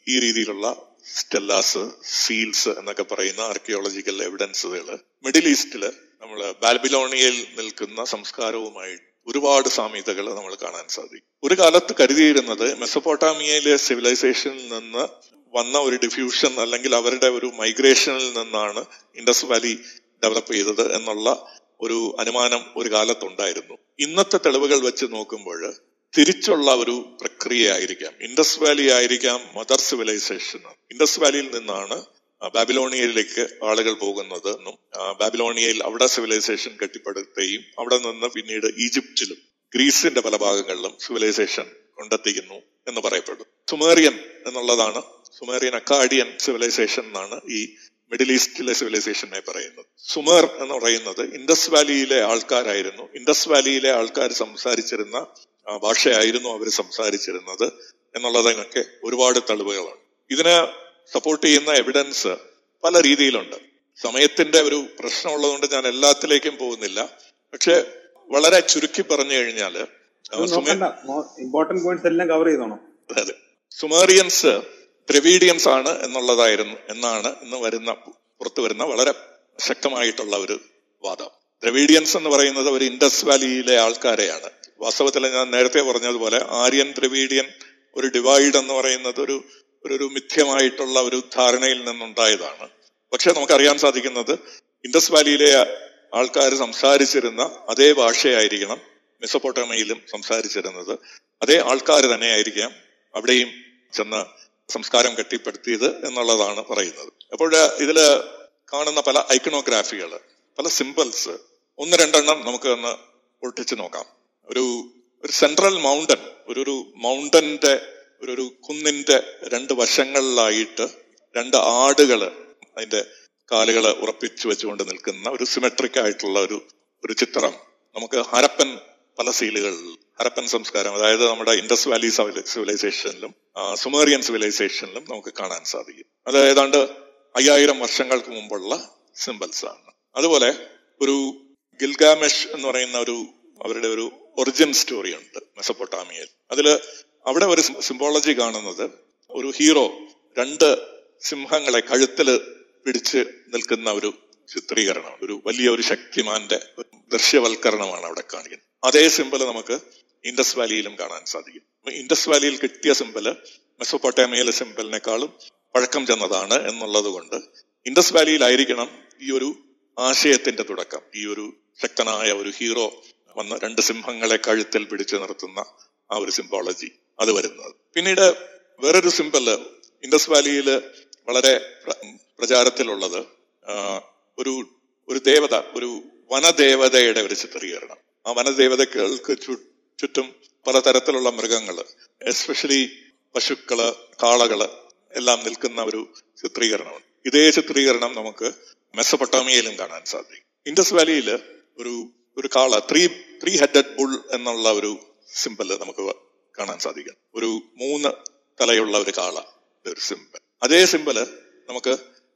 ഈ രീതിയിലുള്ള സ്റ്റെല്ലാസ് സീൽസ് എന്നൊക്കെ പറയുന്ന ആർക്കിയോളജിക്കൽ എവിഡൻസുകൾ മിഡിൽ ഈസ്റ്റിൽ നമ്മൾ ബാൽബിലോണിയയിൽ നിൽക്കുന്ന സംസ്കാരവുമായി ഒരുപാട് സാമ്യതകൾ നമ്മൾ കാണാൻ സാധിക്കും. ഒരു കാലത്ത് കരുതിയിരുന്നത് മെസ്സപ്പോട്ടാമിയയിലെ സിവിലൈസേഷനിൽ നിന്ന് വന്ന ഒരു ഡിഫ്യൂഷൻ അല്ലെങ്കിൽ അവരുടെ ഒരു മൈഗ്രേഷനിൽ നിന്നാണ് ഇൻഡസ് വാലി ഡെവലപ്പ് ചെയ്തത് എന്നുള്ള ഒരു അനുമാനം ഒരു കാലത്തുണ്ടായിരുന്നു. ഇന്നത്തെ തെളിവുകൾ വെച്ച് നോക്കുമ്പോൾ തിരിച്ചുള്ള ഒരു പ്രക്രിയ ആയിരിക്കാം ഇൻഡസ് വാലി ആയിരിക്കാം മദർ സിവിലൈസേഷൻ ഇൻഡസ് വാലിയിൽ നിന്നാണ് ബാബിലോണിയയിലേക്ക് ആളുകൾ പോകുന്നത് എന്നും ബാബിലോണിയയിൽ അവിടെ സിവിലൈസേഷൻ കെട്ടിപ്പടുത്തുകയും അവിടെ നിന്ന് പിന്നീട് ഈജിപ്തിലും ഗ്രീസിന്റെ പല ഭാഗങ്ങളിലും സിവിലൈസേഷൻ കൊണ്ടെത്തിക്കുന്നു എന്ന് പറയപ്പെടും സുമേറിയൻ എന്നുള്ളതാണ് സുമേറിയൻ അക്കാഡിയൻ സിവിലൈസേഷൻ എന്നാണ് ഈ മിഡിൽ ഈസ്റ്റിലെ സിവിലൈസേഷനെ പറയുന്നത്. സുമേർ എന്ന് പറയുന്നത് ഇൻഡസ് വാലിയിലെ ആൾക്കാരായിരുന്നു. ഇൻഡസ് വാലിയിലെ ആൾക്കാർ സംസാരിച്ചിരുന്ന ഭാഷയായിരുന്നു അവർ സംസാരിച്ചിരുന്നത് എന്നുള്ളതിനൊക്കെ ഒരുപാട് തെളിവുകളാണ്. ഇതിനെ സപ്പോർട്ട് ചെയ്യുന്ന എവിഡൻസ് പല രീതിയിലുണ്ട്. സമയത്തിന്റെ ഒരു പ്രശ്നമുള്ളതുകൊണ്ട് ഞാൻ എല്ലാത്തിലേക്കും പോകുന്നില്ല. പക്ഷെ വളരെ ചുരുക്കി പറഞ്ഞു കഴിഞ്ഞാൽ ഇമ്പോർട്ടന്റ് പോയിന്റ്സ് എല്ലാം കവർ ചെയ്തോണം. അതെ. സുമേറിയൻസ് ദ്രവീഡിയൻസ് ആണ് എന്നുള്ളതായിരുന്നു എന്നാണ് ഇന്ന് വരുന്ന പുറത്തു വരുന്ന വളരെ ശക്തമായിട്ടുള്ള ഒരു വാദം. ദ്രവീഡിയൻസ് എന്ന് പറയുന്നത് ഒരു ഇൻഡസ് വാലിയിലെ ആൾക്കാരെയാണ്. വാസ്തവത്തിൽ ഞാൻ നേരത്തെ പറഞ്ഞതുപോലെ ആര്യൻ ദ്രവീഡിയൻ ഒരു ഡിവൈഡ് എന്ന് പറയുന്നത് ഒരു ഒരു മിഥ്യമായിട്ടുള്ള ഒരു ധാരണയിൽ നിന്നുണ്ടായതാണ്. പക്ഷെ നമുക്കറിയാൻ സാധിക്കുന്നത് ഇൻഡസ് വാലിയിലെ ആൾക്കാർ സംസാരിച്ചിരുന്ന അതേ ഭാഷയായിരിക്കണം മെസ്സപ്പോട്ടമയിലും സംസാരിച്ചിരുന്നത്. അതേ ആൾക്കാർ തന്നെയായിരിക്കാം അവിടെയും ചെന്ന് സംസ്കാരം കെട്ടിപ്പടുത്തിയത് എന്നുള്ളതാണ് പറയുന്നത്. അപ്പോൾ ഇതിൽ കാണുന്ന പല ഐക്കണോഗ്രാഫികൾ പല സിമ്പിൾസ് ഒന്ന് രണ്ടെണ്ണം നമുക്ക് ഒന്ന് ഒട്ടിച്ചു നോക്കാം. ഒരു ഒരു സെൻട്രൽ മൗണ്ടൻ ഒരു ഒരു മൗണ്ടന്റെ ഒരു ഒരു കുന്നിന്റെ രണ്ട് വശങ്ങളിലായിട്ട് രണ്ട് ആടുകൾ അതിന്റെ കാലുകൾ ഉറപ്പിച്ചു വെച്ചുകൊണ്ട് നിൽക്കുന്ന ഒരു സിമെട്രിക് ആയിട്ടുള്ള ഒരു ഒരു ചിത്രം. നമുക്ക് ഹരപ്പൻ പല സീലുകളിൽ ഹരപ്പൻ സംസ്കാരം അതായത് നമ്മുടെ ഇൻഡസ് വാലി സിവിലൈസേഷനിലും സുമേറിയൻ സിവിലൈസേഷനിലും നമുക്ക് കാണാൻ സാധിക്കും. അത് ഏതാണ്ട് അയ്യായിരം വർഷങ്ങൾക്ക് മുമ്പുള്ള സിമ്പിൾസ് ആണ്. അതുപോലെ ഒരു ഗിൽഗാമെഷ് എന്ന് പറയുന്ന ഒരു അവരുടെ ഒരു ഒറിജിൻ സ്റ്റോറി ഉണ്ട് മെസപ്പൊട്ടാമിയയിൽ അതിൽ അവിടെ ഒരു സിംബോളജി കാണുന്നത് ഒരു ഹീറോ രണ്ട് സിംഹങ്ങളെ കഴുത്തിൽ പിടിച്ച് നിൽക്കുന്ന ഒരു ചിത്രീകരണം ഒരു വലിയ ഒരു ശക്തിമാന്റെ ദൃശ്യവൽക്കരണമാണ് അവിടെ കാണിക്കുന്നത്. അതേ സിമ്പൽ നമുക്ക് ഇൻഡസ് വാലിയിലും കാണാൻ സാധിക്കും. ഇൻഡസ് വാലിയിൽ കിട്ടിയ സിമ്പൽ മെസ്സോപ്പൊട്ടാമിയയിലെ സിമ്പലിനേക്കാളും പഴക്കം ചെന്നതാണ് എന്നുള്ളത് കൊണ്ട് ഇൻഡസ് വാലിയിലായിരിക്കണം ഈ ഒരു ആശയത്തിന്റെ തുടക്കം ഈ ഒരു ശക്തനായ ഒരു ഹീറോ വന്ന് രണ്ട് സിംഹങ്ങളെ കഴുത്തിൽ പിടിച്ചു നിർത്തുന്ന ആ ഒരു സിംബോളജി അത് വരുന്നത്. പിന്നീട് വേറൊരു സിമ്പൽ ഇൻഡസ് വാലിയിൽ വളരെ പ്രചാരത്തിലുള്ളത് ഒരു ഒരു ദേവത ഒരു വനദേവതയുടെ ഒരു ചിത്രീകരണം. ആ വനദേവതകൾക്ക് ചുറ്റും പലതരത്തിലുള്ള മൃഗങ്ങൾ എസ്പെഷ്യലി പശുക്കൾ കാളകൾ എല്ലാം നിൽക്കുന്ന ഒരു ചിത്രീകരണമാണ്. ഇതേ ചിത്രീകരണം നമുക്ക് മെസ്സപ്പൊട്ടാമിയയിലും കാണാൻ സാധിക്കും. ഇൻഡസ് വാലിയിൽ ഒരു ഒരു കാള ത്രീ ത്രീ ഹെഡഡ് ബുൾ എന്നുള്ള ഒരു സിമ്പൽ നമുക്ക് കാണാൻ സാധിക്കും. ഒരു മൂന്ന് തലയുള്ള ഒരു കാള ഒരു സിമ്പൽ അതേ സിമ്പൽ നമുക്ക്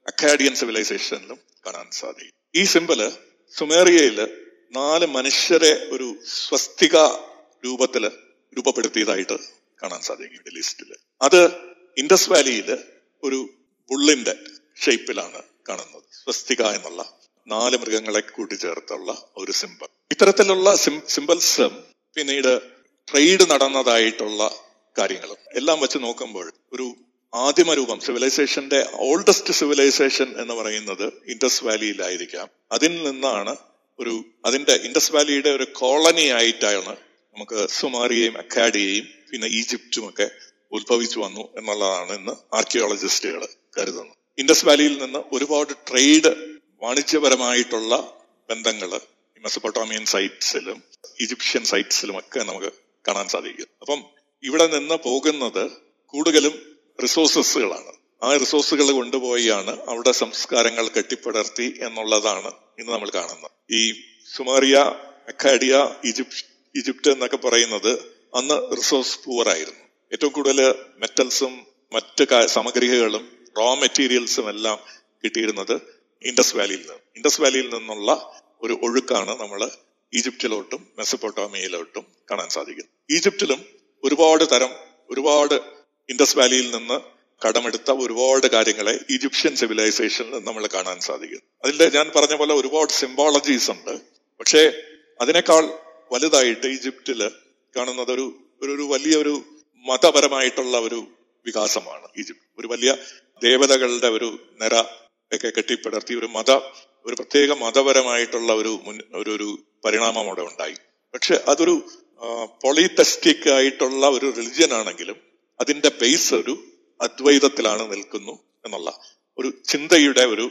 അക്കാഡിയൻ സിവിലൈസേഷനിലും കാണാൻ സാധിക്കും. ഈ സിമ്പൽ സുമേറിയയിൽ നാല് മനുഷ്യരെ ഒരു സ്വസ്തിക രൂപത്തിൽ രൂപപ്പെടുത്തിയതായിട്ട് കാണാൻ സാധിക്കും മിഡിൽ അത് ഇൻഡസ് വാലിയിൽ ഒരു ബുള്ളിന്റെ ഷേപ്പിലാണ് കാണുന്നത്. സ്വസ്തിക എന്നുള്ള നാല് മൃഗങ്ങളെ കൂട്ടിച്ചേർത്തുള്ള ഒരു സിമ്പിൾ ഇത്തരത്തിലുള്ള സിമ്പിൾസ് പിന്നീട് ട്രേഡ് നടന്നതായിട്ടുള്ള കാര്യങ്ങളും എല്ലാം വെച്ച് നോക്കുമ്പോൾ ഒരു ആദിമ രൂപം സിവിലൈസേഷന്റെ ഓൾഡസ്റ്റ് സിവിലൈസേഷൻ എന്ന് പറയുന്നത് ഇൻഡസ് വാലിയിലായിരിക്കാം അതിൽ നിന്നാണ് ഒരു അതിന്റെ ഇൻഡസ് വാലിയുടെ ഒരു കോളനി ആയിട്ടാണ് നമുക്ക് സുമാറിയെയും അക്കാഡിയെയും പിന്നെ ഈജിപ്തും ഒക്കെ ഉത്ഭവിച്ചു വന്നു എന്നുള്ളതാണ് ഇന്ന് ആർക്കിയോളജിസ്റ്റുകൾ കരുതുന്നത് ഇൻഡസ് വാലിയിൽ നിന്ന് ഒരുപാട് ട്രേഡ് വാണിജ്യപരമായിട്ടുള്ള ബന്ധങ്ങൾ മെസ്സപ്പൊട്ടോമിയൻ സൈറ്റ്സിലും ഈജിപ്ഷ്യൻ സൈറ്റ്സിലും ഒക്കെ നമുക്ക് കാണാൻ സാധിക്കും. അപ്പം ഇവിടെ നിന്ന് പോകുന്നത് കൂടുതലും റിസോഴ്സസുകളാണ്. ആ റിസോഴ്സുകൾ കൊണ്ടുപോയാണ് അവിടെ സംസ്കാരങ്ങൾ കെട്ടിപ്പടർത്തി എന്നുള്ളതാണ് ഇന്ന് നമ്മൾ കാണുന്നത്. ഈ സുമാറിയ അക്കാഡിയ ഈജിപ്ത് ഈജിപ്റ്റ് എന്നൊക്കെ പറയുന്നത് അന്ന് റിസോഴ്സ് പൂവർ ആയിരുന്നു. ഏറ്റവും കൂടുതൽ മെറ്റൽസും മറ്റ് സാമഗ്രികളും റോ മെറ്റീരിയൽസും എല്ലാം കിട്ടിയിരുന്നത് ഇൻഡസ് വാലിയിൽ നിന്ന്. ഇൻഡസ് വാലിയിൽ നിന്നുള്ള ഒരു ഒഴുക്കാണ് നമ്മൾ ഈജിപ്തിലോട്ടും മെസ്സപ്പൊട്ടോമിയയിലോട്ടും കാണാൻ സാധിക്കുന്നത്. ഈജിപ്തിലും ഒരുപാട് തരം ഒരുപാട് ഇൻഡസ് വാലിയിൽ നിന്ന് കടമെടുത്ത ഒരുപാട് കാര്യങ്ങളെ ഈജിപ്ഷ്യൻ സിവിലൈസേഷനിൽ നമ്മൾ കാണാൻ സാധിക്കും അതിൽ ഞാൻ പറഞ്ഞ പോലെ ഒരുപാട് സിംബോളജീസ് ഉണ്ട്. പക്ഷേ അതിനേക്കാൾ വലുതായിട്ട് ഈജിപ്തിൽ കാണുന്നത് ഒരു ഒരു വലിയൊരു മതപരമായിട്ടുള്ള ഒരു വികാസമാണ് ഈജിപ്ത്. ഒരു വലിയ ദേവതകളുടെ ഒരു നിര ഒക്കെ കെട്ടിപ്പടർത്തി ഒരു മത ഒരു പ്രത്യേക മതപരമായിട്ടുള്ള ഒരു ഒരു ഒരു പരിണാമം അവിടെ ഉണ്ടായി. പക്ഷെ അതൊരു പൊളിത്തസ്റ്റിക് ആയിട്ടുള്ള ഒരു റിലിജ്യൻ ആണെങ്കിലും അതിന്റെ ബേസ് ഒരു അദ്വൈതത്തിലാണ് നിൽക്കുന്നു എന്നുള്ള ഒരു ചിന്തയുടെ ഒരു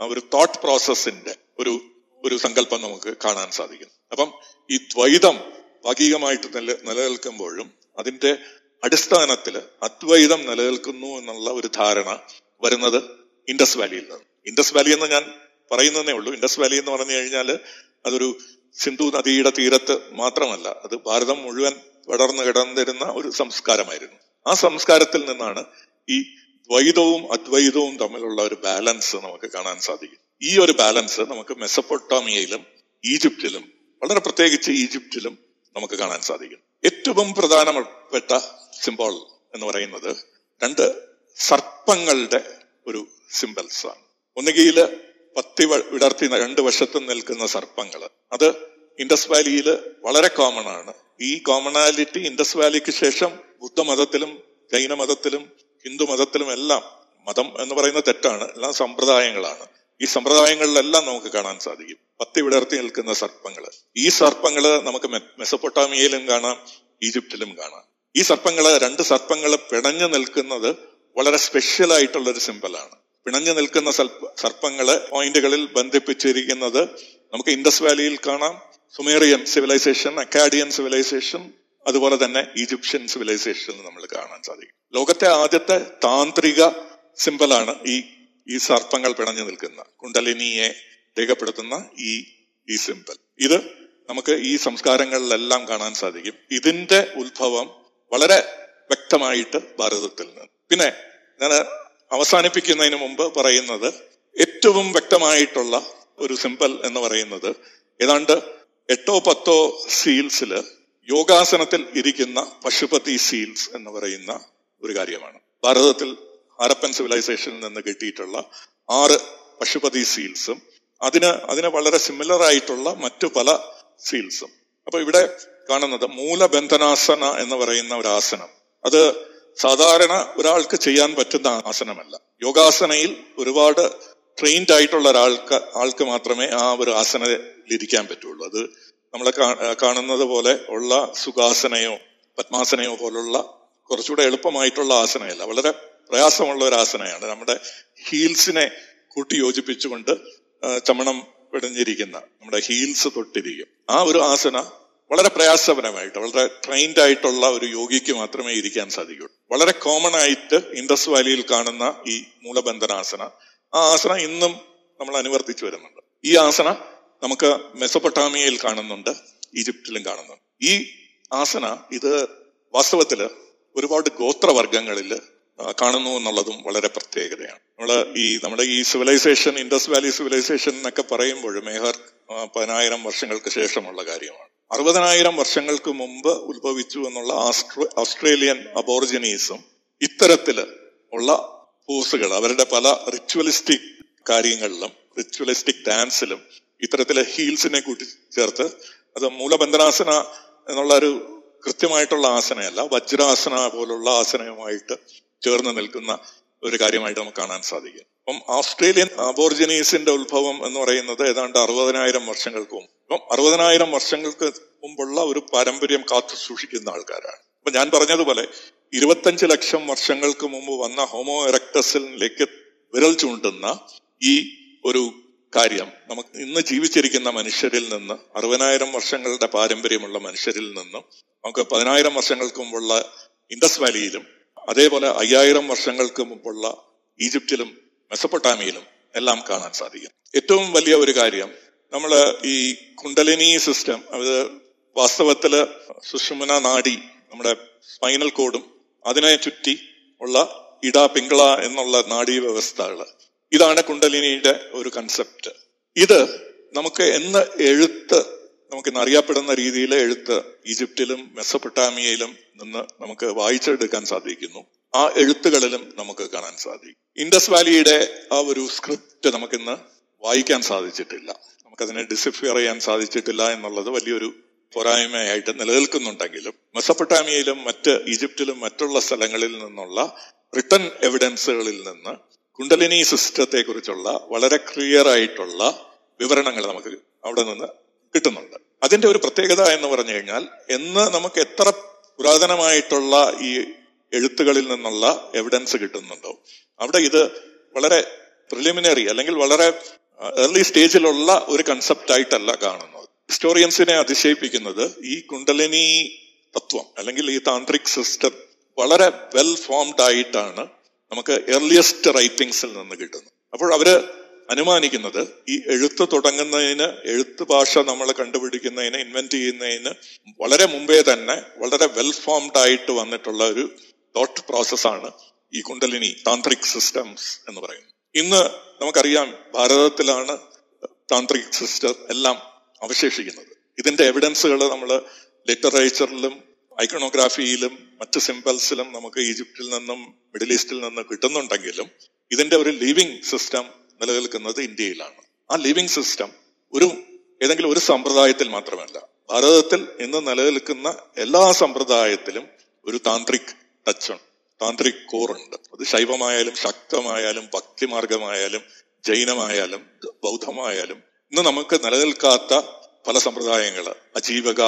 ഒരു തോട്ട് പ്രോസസ്സിന്റെ ഒരു ഒരു സങ്കല്പം നമുക്ക് കാണാൻ സാധിക്കും. അപ്പം ഈ ദ്വൈതം ഭാഗികമായിട്ട് നില നിലനിൽക്കുമ്പോഴും അതിന്റെ അടിസ്ഥാനത്തിൽ അദ്വൈതം നിലനിൽക്കുന്നു എന്നുള്ള ഒരു ധാരണ വരുന്നത് ഇൻഡസ് വാലിയിൽ നിന്ന് ഇൻഡസ് വാലി എന്ന് ഞാൻ പറയുന്നതേ ഉള്ളൂ. ഇൻഡസ് വാലി എന്ന് പറഞ്ഞു കഴിഞ്ഞാൽ അതൊരു സിന്ധു നദിയുടെ തീരത്ത് മാത്രമല്ല അത് ഭാരതം മുഴുവൻ വളർന്നു കിടന്നിരുന്ന ഒരു സംസ്കാരമായിരുന്നു. ആ സംസ്കാരത്തിൽ നിന്നാണ് ഈ ദ്വൈതവും അദ്വൈതവും തമ്മിലുള്ള ഒരു ബാലൻസ് നമുക്ക് കാണാൻ സാധിക്കും. ഈ ഒരു ബാലൻസ് നമുക്ക് മെസ്സപ്പൊട്ടോമിയയിലും ഈജിപ്തിലും വളരെ പ്രത്യേകിച്ച് ഈജിപ്തിലും നമുക്ക് കാണാൻ സാധിക്കും. ഏറ്റവും പ്രധാനപ്പെട്ട സിംബോൾ എന്ന് പറയുന്നത് രണ്ട് സർപ്പങ്ങളുടെ ഒരു സിമ്പൽസ് ആണ് ഒന്നുകിൽ പത്തി വിടർത്തി രണ്ട് വശത്തും നിൽക്കുന്ന സർപ്പങ്ങൾ അത് ഇൻഡസ് വാലിയിൽ വളരെ കോമൺ ആണ്. ഈ കോമണാലിറ്റി ഇൻഡസ് വാലിക്ക് ശേഷം ബുദ്ധമതത്തിലും ജൈനമതത്തിലും ഹിന്ദു മതത്തിലും എല്ലാം മതം എന്ന് പറയുന്ന തെറ്റാണ്. എല്ലാം സമ്പ്രദായങ്ങളാണ്. ഈ സമ്പ്രദായങ്ങളിലെല്ലാം നമുക്ക് കാണാൻ സാധിക്കും. പത്തി വിടർത്തി നിൽക്കുന്ന സർപ്പങ്ങൾ ഈ സർപ്പങ്ങൾ നമുക്ക് മെസ്സപ്പൊട്ടാമിയയിലും കാണാം ഈജിപ്തിലും കാണാം. ഈ സർപ്പങ്ങൾ രണ്ട് സർപ്പങ്ങൾ പിണഞ്ഞു നിൽക്കുന്നത് വളരെ സ്പെഷ്യൽ ആയിട്ടുള്ള ഒരു സിമ്പലാണ് പിണഞ്ഞു നിൽക്കുന്ന സർപ്പങ്ങളെ പോയിന്റുകളിൽ ബന്ധിപ്പിച്ചിരിക്കുന്നത് നമുക്ക് ഇൻഡസ് വാലിയിൽ കാണാം. സുമേറിയൻ സിവിലൈസേഷൻ അക്കാഡിയൻ സിവിലൈസേഷൻ അതുപോലെ തന്നെ ഈജിപ്ഷ്യൻ സിവിലൈസേഷൻ നമ്മൾ കാണാൻ സാധിക്കും. ലോകത്തെ ആദ്യത്തെ താന്ത്രിക സിമ്പലാണ് ഈ ഈ സർപ്പങ്ങൾ പിണഞ്ഞു നിൽക്കുന്ന കുണ്ടലിനിയെ രേഖപ്പെടുത്തുന്ന ഈ ഈ സിമ്പൽ ഇത് നമുക്ക് ഈ സംസ്കാരങ്ങളിലെല്ലാം കാണാൻ സാധിക്കും. ഇതിന്റെ ഉത്ഭവം വളരെ വ്യക്തമായിട്ട് ഭാരതത്തിൽ നിന്ന്. പിന്നെ ഞാൻ അവസാനിപ്പിക്കുന്നതിന് മുമ്പ് പറയുന്നത് ഏറ്റവും വ്യക്തമായിട്ടുള്ള ഒരു സിമ്പൽ എന്ന് പറയുന്നത് ഏതാണ്ട് എട്ടോ പത്തോ സീൽസിൽ യോഗാസനത്തിൽ ഇരിക്കുന്ന പശുപതി സീൽസ് എന്ന് പറയുന്ന ഒരു കാര്യമാണ്. ഭാരതത്തിൽ ഹാരപ്പൻ സിവിലൈസേഷനിൽ നിന്ന് കിട്ടിയിട്ടുള്ള ആറ് പശുപതി സീൽസും അതിന് അതിന് വളരെ സിമിലർ ആയിട്ടുള്ള മറ്റു പല സീൽസും അപ്പൊ ഇവിടെ കാണുന്നത് മൂലബന്ധനാസന എന്ന് പറയുന്ന ഒരു ആസനം. അത് സാധാരണ ഒരാൾക്ക് ചെയ്യാൻ പറ്റുന്ന ആസനമല്ല. യോഗാസനയിൽ ഒരുപാട് ട്രെയിൻഡ് ആയിട്ടുള്ള ഒരാൾക്ക് ആൾക്ക് മാത്രമേ ആ ഒരു ആസനയിൽ ഇരിക്കാൻ പറ്റുള്ളൂ. അത് നമ്മളെ കാ- കാണുന്നത് പോലെ ഉള്ള സുഖാസനയോ പത്മാസനയോ പോലുള്ള കുറച്ചുകൂടെ എളുപ്പമായിട്ടുള്ള ആസനയല്ല. വളരെ പ്രയാസമുള്ള ഒരു ആസനയാണ്. നമ്മുടെ ഹീൽസിനെ കൂട്ടി യോജിപ്പിച്ചുകൊണ്ട് ചമണം പിടഞ്ഞിരിക്കുന്ന നമ്മുടെ ഹീൽസ് തൊട്ടിരിക്കും. ആ ഒരു ആസന വളരെ പ്രയാസപരമായിട്ട് വളരെ ട്രെയിൻഡ് ആയിട്ടുള്ള ഒരു യോഗിക്ക് മാത്രമേ ഇരിക്കാൻ സാധിക്കുള്ളൂ വളരെ കോമൺ ആയിട്ട് ഇൻഡസ് വാലിയിൽ കാണുന്ന ഈ മൂലബന്ധനാസന ആ ആസന ഇന്നും നമ്മൾ അനുവർത്തിച്ചു വരുന്നുണ്ട്. ഈ ആസന നമുക്ക് മെസപ്പൊട്ടാമിയയിൽ കാണുന്നുണ്ട് ഈജിപ്തിലും കാണുന്നുണ്ട്. ഈ ആസന ഇത് വാസ്തവത്തിൽ ഒരുപാട് ഗോത്രവർഗങ്ങളിൽ കാണുന്നു എന്നുള്ളതും വളരെ പ്രത്യേകതയാണ്. നമ്മൾ ഈ നമ്മുടെ ഈ സിവിലൈസേഷൻ ഇൻഡസ് വാലി സിവിലൈസേഷൻ എന്നൊക്കെ പറയുമ്പോൾ മേഹർ പതിനായിരം വർഷങ്ങൾക്ക് ശേഷമുള്ള കാര്യമാണ്. അറുപതിനായിരം വർഷങ്ങൾക്ക് മുമ്പ് ഉത്ഭവിച്ചു എന്നുള്ള ഓസ്ട്രേലിയൻ അബോർജിനീസും ഇത്തരത്തിൽ ഉള്ള പോസുകൾ അവരുടെ പല റിച്വലിസ്റ്റിക് കാര്യങ്ങളിലും റിച്വലിസ്റ്റിക് ഡാൻസിലും ഇത്തരത്തിലെ ഹീൽസിനെ കൂട്ടി ചേർത്ത് അത് മൂലബന്ധനാസന എന്നുള്ള ഒരു കൃത്യമായിട്ടുള്ള ആസനയല്ല വജ്രാസന പോലുള്ള ആസനയുമായിട്ട് ചേർന്ന് നിൽക്കുന്ന ഒരു കാര്യമായിട്ട് നമുക്ക് കാണാൻ സാധിക്കും. അപ്പം ഓസ്ട്രേലിയൻ അബോർജിനീസിന്റെ ഉത്ഭവം എന്ന് പറയുന്നത് ഏതാണ്ട് അറുപതിനായിരം വർഷങ്ങൾക്ക് അപ്പം അറുപതിനായിരം വർഷങ്ങൾക്ക് മുമ്പുള്ള ഒരു പാരമ്പര്യം കാത്തു സൂക്ഷിക്കുന്ന ആൾക്കാരാണ്. അപ്പൊ ഞാൻ പറഞ്ഞതുപോലെ ഇരുപത്തഞ്ച് ലക്ഷം വർഷങ്ങൾക്ക് മുമ്പ് വന്ന ഹോമോ എറക്ടസിലേക്ക് വിരൽ ചൂണ്ടുന്ന ഈ ഒരു കാര്യം നമുക്ക് ഇന്ന് ജീവിച്ചിരിക്കുന്ന മനുഷ്യരിൽ നിന്ന് അറുപതിനായിരം വർഷങ്ങളുടെ പാരമ്പര്യമുള്ള മനുഷ്യരിൽ നിന്നും നമുക്ക് പതിനായിരം വർഷങ്ങൾക്ക് മുമ്പുള്ള ഇൻഡസ് വാലിയിലും അതേപോലെ അയ്യായിരം വർഷങ്ങൾക്ക് മുമ്പുള്ള ഈജിപ്തിലും മെസപ്പൊട്ടാമിയിലും എല്ലാം കാണാൻ സാധിക്കും. ഏറ്റവും വലിയ ഒരു കാര്യം നമ്മൾ ഈ കുണ്ടലിനി സിസ്റ്റം അത് വാസ്തവത്തിൽ സുഷുമന നാഡി നമ്മുടെ സ്പൈനൽ കോഡും അതിനെ ചുറ്റി ഉള്ള ഇട പിങ്കള എന്നുള്ള നാഡീ വ്യവസ്ഥകൾ ഇതാണ് കുണ്ടലിനിയുടെ ഒരു കൺസെപ്റ്റ് ഇത് നമുക്ക് എന്ന് എഴുത്ത് നമുക്ക് ഇന്ന് അറിയപ്പെടുന്ന രീതിയിൽ എഴുത്ത് ഈജിപ്തിലും മെസ്സപ്പൊട്ടാമിയയിലും നിന്ന് നമുക്ക് വായിച്ചെടുക്കാൻ സാധിക്കുന്നു. ആ എഴുത്തുകളിലും നമുക്ക് കാണാൻ സാധിക്കും. ഇൻഡസ് വാലിയുടെ ആ ഒരു സ്ക്രിപ്റ്റ് നമുക്കിന്ന് വായിക്കാൻ സാധിച്ചിട്ടില്ല. നമുക്കതിനെ ഡിസിഫിയർ ചെയ്യാൻ സാധിച്ചിട്ടില്ല എന്നുള്ളത് വലിയൊരു പോരായ്മയായിട്ട് നിലനിൽക്കുന്നുണ്ടെങ്കിലും മെസ്സപ്പൊട്ടാമിയയിലും മറ്റ് ഈജിപ്തിലും മറ്റുള്ള സ്ഥലങ്ങളിൽ നിന്നുള്ള റിട്ടൺ എവിഡൻസുകളിൽ നിന്ന് കുണ്ടലിനി സിസ്റ്റത്തെ കുറിച്ചുള്ള വളരെ ക്ലിയർ ആയിട്ടുള്ള വിവരണങ്ങൾ നമുക്ക് അവിടെ നിന്ന് കിട്ടുന്നുണ്ട്. അതിന്റെ ഒരു പ്രത്യേകത എന്ന് പറഞ്ഞു കഴിഞ്ഞാൽ എന്ന് നമുക്ക് എത്ര പുരാതനമായിട്ടുള്ള ഈ എഴുത്തുകളിൽ നിന്നുള്ള എവിഡൻസ് കിട്ടുന്നുണ്ടോ അവിടെ ഇത് വളരെ പ്രിലിമിനറി അല്ലെങ്കിൽ വളരെ ഏർലി സ്റ്റേജിലുള്ള ഒരു കൺസെപ്റ്റ് ആയിട്ടല്ല കാണുന്നത്. ഹിസ്റ്റോറിയൻസിനെ അതിശയിപ്പിക്കുന്നത് ഈ കുണ്ടലിനി തത്വം അല്ലെങ്കിൽ ഈ താന്ത്രിക് സിസ്റ്റം വളരെ വെൽ ഫോംഡ് ആയിട്ടാണ് നമുക്ക് ഏർലിയസ്റ്റ് റൈറ്റിംഗ്സിൽ നിന്ന് കിട്ടുന്നത്. അപ്പോൾ അവർ അനുമാനിക്കുന്നത് ഈ എഴുത്ത് തുടങ്ങുന്നതിന് എഴുത്ത് ഭാഷ നമ്മൾ കണ്ടുപിടിക്കുന്നതിന് ഇൻവെന്റ് ചെയ്യുന്നതിന് വളരെ മുമ്പേ തന്നെ വളരെ വെൽ ഫോംഡ് ആയിട്ട് വന്നിട്ടുള്ള ഒരു തോട്ട് പ്രോസസ്സാണ് ഈ കുണ്ടലിനി താന്ത്രിക് സിസ്റ്റംസ് എന്ന് പറയുന്നത്. ഇന്ന് നമുക്കറിയാം ഭാരതത്തിലാണ് താന്ത്രിക് സിസ്റ്റം എല്ലാം അവശേഷിക്കുന്നത്. ഇതിന്റെ എവിഡൻസുകൾ നമ്മൾ ലിറ്ററേച്ചറിലും ഐക്കണോഗ്രാഫിയിലും മറ്റ് സിംബൽസിലും നമുക്ക് ഈജിപ്തിൽ നിന്നും മിഡിൽ ഈസ്റ്റിൽ നിന്നും കിട്ടുന്നുണ്ടെങ്കിലും ഇതിന്റെ ഒരു ലിവിങ് സിസ്റ്റം നിലനിൽക്കുന്നത് ഇന്ത്യയിലാണ്. ആ ലിവിങ് സിസ്റ്റം ഒരു ഏതെങ്കിലും ഒരു സമ്പ്രദായത്തിൽ മാത്രമല്ല. ഭാരതത്തിൽ ഇന്ന് നിലനിൽക്കുന്ന എല്ലാ സമ്പ്രദായത്തിലും ഒരു താന്ത്രിക് ടച്ച് ഉണ്ട്. താന്ത്രിക് കോർ ഉണ്ട്. അത് ശൈവമായാലും ശക്തമായാലും ഭക്തിമാർഗമായാലും ജൈനമായാലും ബൗദ്ധമായാലും ഇന്ന് നമുക്ക് നിലനിൽക്കാത്ത പല സമ്പ്രദായങ്ങൾ അജീവക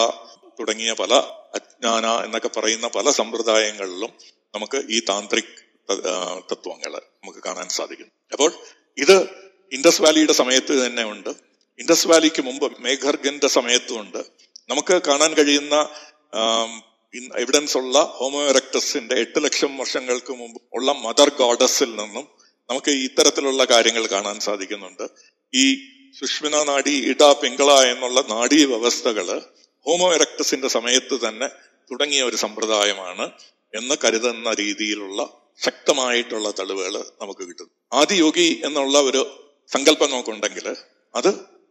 തുടങ്ങിയ പല അജ്ഞാന എന്നൊക്കെ പറയുന്ന പല സമ്പ്രദായങ്ങളിലും നമുക്ക് ഈ താന്ത്രിക് തത്വങ്ങൾ നമുക്ക് കാണാൻ സാധിക്കും അപ്പോൾ ഇത് ഇൻഡസ് വാലിയുടെ സമയത്ത് തന്നെ ഉണ്ട്. ഇൻഡസ് വാലിക്ക് മുമ്പ് മേഘർഗന്റെ സമയത്തും ഉണ്ട്. നമുക്ക് കാണാൻ കഴിയുന്ന എവിഡൻസ് ഉള്ള ഹോമോ എറക്ടസിന്റെ എട്ട് ലക്ഷം വർഷങ്ങൾക്ക് മുമ്പ് ഉള്ള മദർ ഗോഡസിൽ നിന്നും നമുക്ക് ഇത്തരത്തിലുള്ള കാര്യങ്ങൾ കാണാൻ സാധിക്കുന്നുണ്ട്. ഈ സുഷ്മിന നാഡി ഇട പിങ്കള എന്നുള്ള നാഡീ വ്യവസ്ഥകൾ ഹോമോ എറക്ടസിന്റെ സമയത്ത് തന്നെ തുടങ്ങിയ ഒരു സമ്പ്രദായമാണ് എന്ന് കരുതുന്ന രീതിയിലുള്ള ശക്തമായിട്ടുള്ള തെളിവുകൾ നമുക്ക് കിട്ടുന്നു. ആദിയോഗി എന്നുള്ള ഒരു സങ്കല്പം നമുക്കുണ്ടെങ്കിൽ അത്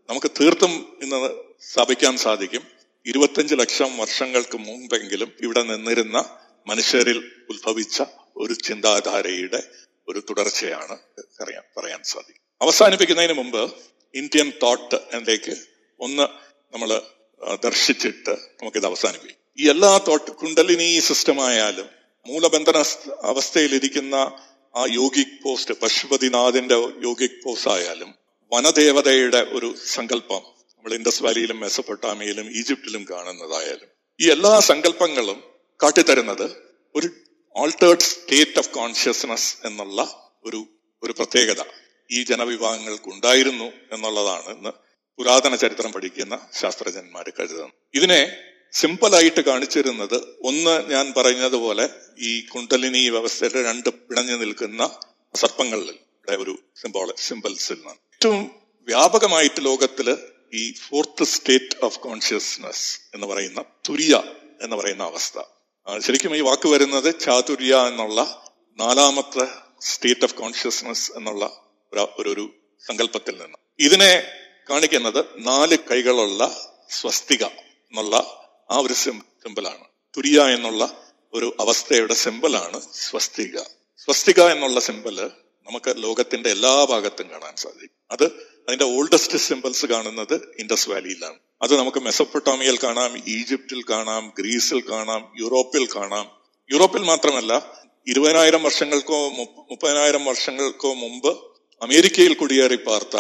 നമുക്ക് തീർത്തും ഇന്ന് സ്ഥാപിക്കാൻ സാധിക്കും. ഇരുപത്തഞ്ച് ലക്ഷം വർഷങ്ങൾക്ക് മുമ്പെങ്കിലും ഇവിടെ നിന്നിരുന്ന മനുഷ്യരിൽ ഉത്ഭവിച്ച ഒരു ചിന്താധാരയുടെ ഒരു തുടർച്ചയാണ് അറിയാൻ പറയാൻ സാധിക്കും. അവസാനിപ്പിക്കുന്നതിന് മുമ്പ് ഇന്ത്യൻ തോട്ട് എന്നിലേക്ക് ഒന്ന് നമ്മൾ ദർശിച്ചിട്ട് നമുക്കിത് അവസാനിപ്പിക്കും. ഈ എല്ലാ തോട്ട് കുണ്ടലിനി സിസ്റ്റമായാലും മൂലബന്ധന അവസ്ഥയിലിരിക്കുന്ന ആ യോഗിക് പോസ്റ്റ് പശുപതിനാഥിന്റെ യോഗിക് പോസ്റ്റ് ആയാലും വനദേവതയുടെ ഒരു സങ്കല്പം നമ്മൾ ഇൻഡസ് വാലിയിലും മെസ്സപ്പൊട്ടാമയിലും ഈജിപ്തിലും കാണുന്നതായാലും ഈ എല്ലാ സങ്കല്പങ്ങളും കാട്ടിത്തരുന്നത് ഒരു ആൾട്ടേർഡ് സ്റ്റേറ്റ് ഓഫ് കോൺഷ്യസ്നസ് എന്നുള്ള ഒരു ഒരു പ്രത്യേകത ഈ ജനവിഭാഗങ്ങൾക്ക് ഉണ്ടായിരുന്നു എന്നുള്ളതാണ് ഇന്ന് പുരാതന ചരിത്രം പഠിക്കുന്ന ശാസ്ത്രജ്ഞന്മാർ കരുതുന്നത്. ഇതിനെ സിമ്പിളായിട്ട് കാണിച്ചിരുന്നത് ഒന്ന് ഞാൻ പറഞ്ഞതുപോലെ ഈ കുണ്ടലിനി വ്യവസ്ഥയുടെ രണ്ട് പിണഞ്ഞു നിൽക്കുന്ന സർപ്പങ്ങളിൽ ഒരു സിംബോള സിമ്പിൾസിൽ നിന്നാണ്. ഏറ്റവും വ്യാപകമായിട്ട് ലോകത്തിൽ ഈ ഫോർത്ത് സ്റ്റേറ്റ് ഓഫ് കോൺഷ്യസ്നസ് എന്ന് പറയുന്ന തുര്യ എന്ന് പറയുന്ന അവസ്ഥ. ശരിക്കും ഈ വാക്ക് വരുന്നത് ചാതുര്യ എന്നുള്ള നാലാമത്തെ സ്റ്റേറ്റ് ഓഫ് കോൺഷ്യസ്നസ് എന്നുള്ള ഒരു ഒരു സങ്കല്പത്തിൽ നിന്ന്. ഇതിനെ കാണിക്കുന്നത് നാല് കൈകളുള്ള സ്വസ്തിക എന്നുള്ള ആ ഒരു സിമ്പിളാണ് തുര്യ എന്നുള്ള ഒരു അവസ്ഥയുടെ സിമ്പിളാണ് സ്വസ്തിക. സ്വസ്തിക എന്നുള്ള സിമ്പിൾ നമുക്ക് ലോകത്തിന്റെ എല്ലാ ഭാഗത്തും കാണാൻ സാധിക്കും. അത് അതിന്റെ ഓൾഡസ്റ്റ് സിമ്പിൾസ് കാണുന്നത് ഇൻഡസ് വാലിയിലാണ് അത് നമുക്ക് മെസപ്പൊട്ടാമിയയിൽ കാണാം ഈജിപ്തിൽ കാണാം ഗ്രീസിൽ കാണാം യൂറോപ്പിൽ കാണാം. യൂറോപ്പിൽ മാത്രമല്ല ഇരുപതിനായിരം വർഷങ്ങൾക്കോ മുപ്പതിനായിരം വർഷങ്ങൾക്കോ മുമ്പ് അമേരിക്കയിൽ കുടിയേറി പാർത്ത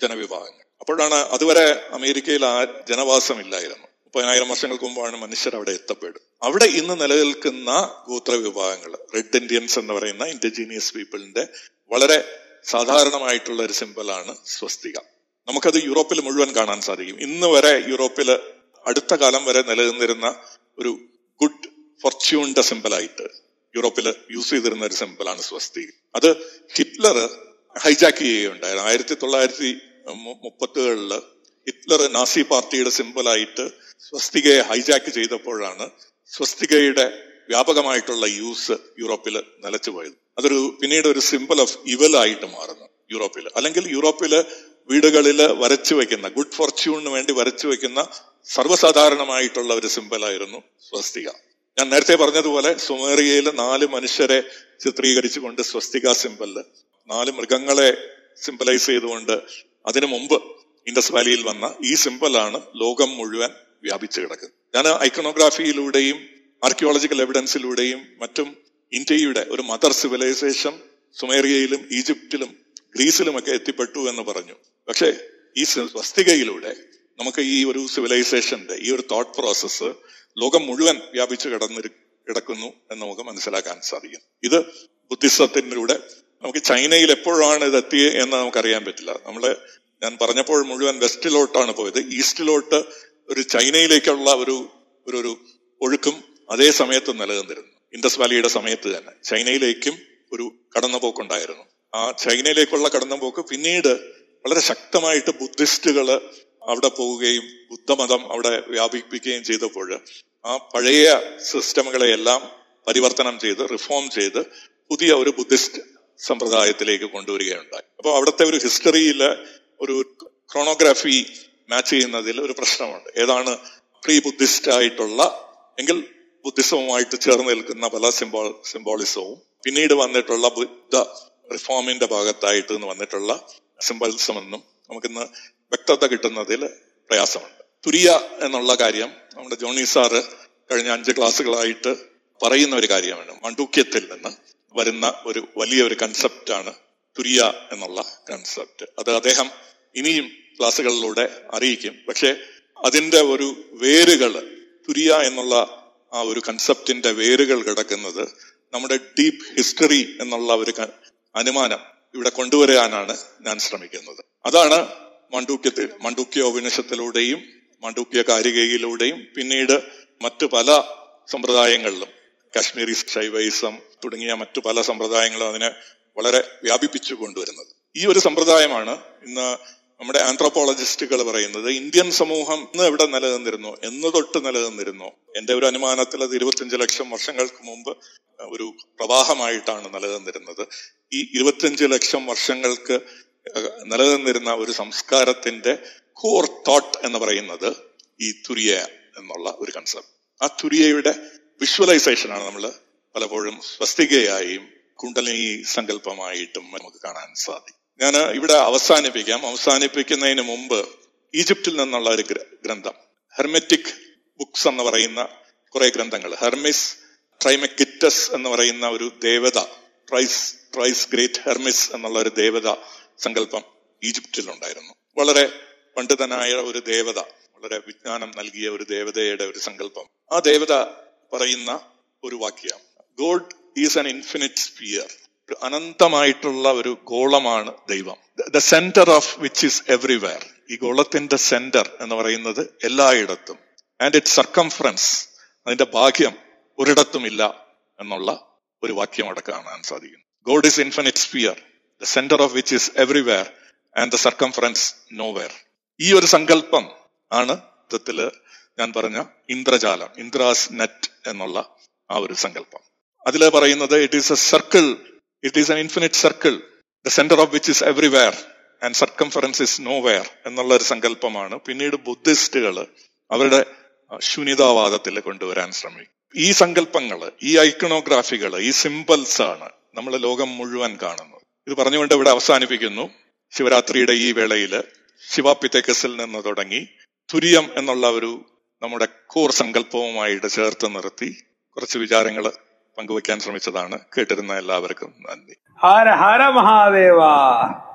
ജനവിഭാഗങ്ങൾ. അപ്പോഴാണ് അതുവരെ അമേരിക്കയിൽ ആ ജനവാസം ഇല്ലായിരുന്നു മുപ്പതിനായിരം വർഷങ്ങൾക്ക് മുമ്പാണ് മനുഷ്യർ അവിടെ എത്തപ്പെടും അവിടെ ഇന്ന് നിലനിൽക്കുന്ന ഗോത്ര വിഭാഗങ്ങൾ റെഡ് ഇന്ത്യൻസ് എന്ന് പറയുന്ന ഇൻഡിജീനിയസ് പീപ്പിളിന്റെ വളരെ സാധാരണമായിട്ടുള്ള ഒരു സിമ്പിളാണ് സ്വസ്തിക. നമുക്കത് യൂറോപ്പിൽ മുഴുവൻ കാണാൻ സാധിക്കും. ഇന്ന് വരെ യൂറോപ്പിൽ അടുത്ത കാലം വരെ നിലനിന്നിരുന്ന ഒരു ഗുഡ് ഫോർച്യൂണിന്റെ സിമ്പിളായിട്ട് യൂറോപ്പിൽ യൂസ് ചെയ്തിരുന്ന ഒരു സിമ്പിളാണ് സ്വസ്തി. അത് ഹിറ്റ്ലർ ഹൈജാക്ക് ചെയ്യുകയുണ്ടായിരുന്നു ആയിരത്തി തൊള്ളായിരത്തി മുപ്പത്തുകളിൽ ഹിറ്റ്ലർ നാസി പാർട്ടിയുടെ സിമ്പിളായിട്ട് സ്വസ്തികയെ ഹൈജാക്ക് ചെയ്തപ്പോഴാണ് സ്വസ്തികയുടെ വ്യാപകമായിട്ടുള്ള യൂസ് യൂറോപ്പിൽ നിലച്ചുപോയത് അതൊരു പിന്നീട് ഒരു സിമ്പിൾ ഓഫ് ഇവൽ ആയിട്ട് മാറുന്നു യൂറോപ്പിൽ. അല്ലെങ്കിൽ യൂറോപ്പിൽ വീടുകളിൽ വരച്ചു വയ്ക്കുന്ന ഗുഡ് ഫോർച്യൂണിന് വേണ്ടി വരച്ചു വയ്ക്കുന്ന സർവസാധാരണമായിട്ടുള്ള ഒരു സിമ്പലായിരുന്നു സ്വസ്തിക. ഞാൻ നേരത്തെ പറഞ്ഞതുപോലെ സുമേറിയയിൽ നാല് മനുഷ്യരെ ചിത്രീകരിച്ചുകൊണ്ട് സ്വസ്തിക സിമ്പിളിൽ നാല് മൃഗങ്ങളെ സിംബലൈസ് ചെയ്തുകൊണ്ട് അതിനു മുമ്പ് ഇൻഡസ് വാലിയിൽ വന്ന ഈ സിമ്പലാണ് ലോകം മുഴുവൻ വ്യാപിച്ചു കിടക്കുന്നത്. ഞാൻ ഐക്കണോഗ്രാഫിയിലൂടെയും ആർക്കിയോളജിക്കൽ എവിഡൻസിലൂടെയും മറ്റും ഇന്ത്യയുടെ ഒരു മദർ സിവിലൈസേഷൻ സുമേറിയയിലും ഈജിപ്തിലും ഗ്രീസിലുമൊക്കെ എത്തിപ്പെട്ടു എന്ന് പറഞ്ഞു. പക്ഷേ ഈ സ്വസ്തികയിലൂടെ നമുക്ക് ഈ ഒരു സിവിലൈസേഷന്റെ ഈ ഒരു തോട്ട് പ്രോസസ്സ് ലോകം മുഴുവൻ വ്യാപിച്ചു കിടന്നിരു കിടക്കുന്നു എന്ന് നമുക്ക് മനസ്സിലാക്കാൻ സാധിക്കും. ഇത് ബുദ്ധിസത്തിലൂടെ നമുക്ക് ചൈനയിൽ എപ്പോഴാണ് ഇത് എത്തിയത് എന്ന് നമുക്കറിയാൻ പറ്റില്ല. നമ്മൾ ഞാൻ പറഞ്ഞപ്പോൾ മുഴുവൻ വെസ്റ്റിലോട്ടാണ് പോയത്. ഈസ്റ്റിലോട്ട് ഒരു ചൈനയിലേക്കുള്ള ഒരു ഒരു ഒരു ഒഴുക്കും അതേ സമയത്ത് നിലനിന്നിരുന്നു. ഇൻഡസ് വാലിയുടെ സമയത്ത് തന്നെ. ചൈനയിലേക്കും ഒരു കടന്നുപോക്കുണ്ടായിരുന്നു. ആ ചൈനയിലേക്കുള്ള കടന്നുപോക്ക് പിന്നീട് വളരെ ശക്തമായിട്ട് ബുദ്ധിസ്റ്റുകൾ അവിടെ പോവുകയും ബുദ്ധമതം അവിടെ വ്യാപിപ്പിക്കുകയും ചെയ്തപ്പോൾ ആ പഴയ സിസ്റ്റമുകളെയെല്ലാം പരിവർത്തനം ചെയ്ത് റിഫോം ചെയ്ത് പുതിയ ഒരു ബുദ്ധിസ്റ്റ് സമ്പ്രദായത്തിലേക്ക് കൊണ്ടുവരികയുണ്ടായി. അപ്പോൾ അവിടുത്തെ ഒരു ഹിസ്റ്ററിയിൽ ഒരു ക്രോണോഗ്രാഫി മാച്ച് ചെയ്യുന്നതിൽ ഒരു പ്രശ്നമുണ്ട്. ഏതാണ് പ്രീ ബുദ്ധിസ്റ്റ് ആയിട്ടുള്ള എങ്കിൽ ബുദ്ധിസവുമായിട്ട് ചേർന്ന് നിൽക്കുന്ന പല സിംബോൾ സിംബോളിസവും പിന്നീട് വന്നിട്ടുള്ള ബുദ്ധ റിഫോമിന്റെ ഭാഗത്തായിട്ട് നിന്ന് വന്നിട്ടുള്ള സിംബോളിസം എന്നും നമുക്കിന്ന് വ്യക്തത കിട്ടുന്നതിൽ പ്രയാസമുണ്ട്. തുരിയ എന്നുള്ള കാര്യം നമ്മുടെ ജോണി സാറ് കഴിഞ്ഞ അഞ്ച് ക്ലാസ്സുകളായിട്ട് പറയുന്ന ഒരു കാര്യമാണ്. മണ്ടൂക്യത്തിൽ നിന്ന് വരുന്ന ഒരു വലിയ ഒരു കൺസെപ്റ്റാണ് തുരിയ എന്നുള്ള കൺസെപ്റ്റ് അത് അദ്ദേഹം ഇനിയും ക്ലാസ്സുകളിലൂടെ അറിയിക്കും. പക്ഷെ അതിന്റെ ഒരു വേരുകൾ തുരിയ എന്നുള്ള ആ ഒരു കൺസെപ്റ്റിന്റെ വേരുകൾ കിടക്കുന്നത് നമ്മുടെ ഡീപ്പ് ഹിസ്റ്ററി എന്നുള്ള ഒരു അനുമാനം ഇവിടെ കൊണ്ടുവരാനാണ് ഞാൻ ശ്രമിക്കുന്നത്. അതാണ് മണ്ടൂക്യത്തിൽ മണ്ടൂക്യ ഉപനിഷത്തിലൂടെയും മണ്ടൂക്യ കാരികയിലൂടെയും പിന്നീട് മറ്റു പല സമ്പ്രദായങ്ങളിലും കാശ്മീരി ശൈവൈസം തുടങ്ങിയ മറ്റു പല സമ്പ്രദായങ്ങളും അതിനെ വളരെ വ്യാപിപ്പിച്ചു കൊണ്ടുവരുന്നത്. ഈ ഒരു സമ്പ്രദായമാണ് ഇന്ന് നമ്മുടെ ആന്ത്രോപോളജിസ്റ്റുകൾ പറയുന്നത് ഇന്ത്യൻ സമൂഹം ഇന്ന് എവിടെ നിലനിന്നിരുന്നു? എന്ന് തൊട്ട് നിലനിന്നിരുന്നു. എന്റെ ഒരു അനുമാനത്തിൽ അത് ഇരുപത്തിയഞ്ച് ലക്ഷം വർഷങ്ങൾക്ക് മുമ്പ് ഒരു പ്രവാഹമായിട്ടാണ് നിലനിന്നിരുന്നത്. ഈ ഇരുപത്തിയഞ്ച് ലക്ഷം വർഷങ്ങൾക്ക് നിലനിന്നിരുന്ന ഒരു സംസ്കാരത്തിന്റെ കോർ തോട്ട് എന്ന് പറയുന്നത് ഈ തുരിയ എന്നുള്ള ഒരു കൺസെപ്റ്റ് ആ തുരിയയുടെ വിഷ്വലൈസേഷൻ ആണ് നമ്മൾ പലപ്പോഴും സ്വസ്തികയായും കുണ്ടലിനി സങ്കല്പമായിട്ടും നമുക്ക് കാണാൻ സാധിക്കും. ഞാൻ ഇവിടെ അവസാനിപ്പിക്കാം. അവസാനിപ്പിക്കുന്നതിന് മുമ്പ് ഈജിപ്തിൽ നിന്നുള്ള ഒരു ഗ്രന്ഥം. ഹെർമെറ്റിക് ബുക്സ് എന്ന് പറയുന്ന കുറെ ഗ്രന്ഥങ്ങൾ. ഹെർമിസ് ട്രൈമെക്കിറ്റസ് എന്ന് പറയുന്ന ഒരു ദേവത ട്രൈസ് ട്രൈസ് ഗ്രേറ്റ് ഹെർമിസ് എന്നുള്ള ഒരു ദേവത സങ്കല്പം ഈജിപ്തിൽ ഉണ്ടായിരുന്നു വളരെ പണ്ഡിതനായ ഒരു ദേവത വളരെ വിജ്ഞാനം നൽകിയ ഒരു ദേവതയുടെ ഒരു സങ്കല്പം. ആ ദേവത പറയുന്ന ഒരു വാക്യം God is an infinite sphere അനന്തമായിട്ടുള്ള ഒരു ഗോളമാണ് ദൈവം. The centre of which is everywhere ഈ ഗോളത്തിന്റെ സെന്റർ എന്ന് പറയുന്നത് എല്ലായിടത്തും. ആൻഡ് ഇറ്റ് സർക്കംഫറൻസ് അതിന്റെ ഭാഗ്യം ഒരിടത്തുമില്ല എന്നുള്ള ഒരു വാക്യം അവിടെ കാണാൻ സാധിക്കും God is infinite sphere the centre of which is everywhere and the circumference nowhere ഈ ഒരു സങ്കല്പം ആണ് യുദ്ധത്തിൽ ഞാൻ പറഞ്ഞ ഇന്ദ്രജാലം ഇന്ദ്രാസ് നെറ്റ് എന്നുള്ള ആ ഒരു സങ്കല്പം. അതിൽ പറയുന്നത് it is a circle it is an infinite circle the centre of which is everywhere and circumference is nowhere എന്നുള്ള ഒരു സങ്കല്പമാണ്. പിന്നീട് ബുദ്ധിസ്റ്റുകൾ അവരുടെ ശൂന്യതാവാദത്തിൽ കൊണ്ടുവരാൻ ശ്രമിക്കും. ഈ സങ്കല്പങ്ങൾ ഈ ഐക്കണോഗ്രാഫികൾ ഈ സിമ്പിൾസ് ആണ് നമ്മൾ ലോകം മുഴുവൻ കാണുന്നത്. ഇത് പറഞ്ഞുകൊണ്ട് ഇവിടെ അവസാനിപ്പിക്കുന്നു. ശിവരാത്രിയുടെ ഈ വേളയിൽ ശിവാപിത്തേക്കസിൽ നിന്ന് തുടങ്ങി തുര്യം എന്നുള്ള ഒരു നമ്മുടെ കോർ സങ്കല്പവുമായിട്ട് ചേർത്ത് നിർത്തി കുറച്ച് വിചാരങ്ങൾ പങ്കുവയ്ക്കാൻ ശ്രമിച്ചതാണ്. കേട്ടിരുന്ന എല്ലാവർക്കും നന്ദി. ഹര ഹര മഹാദേവ.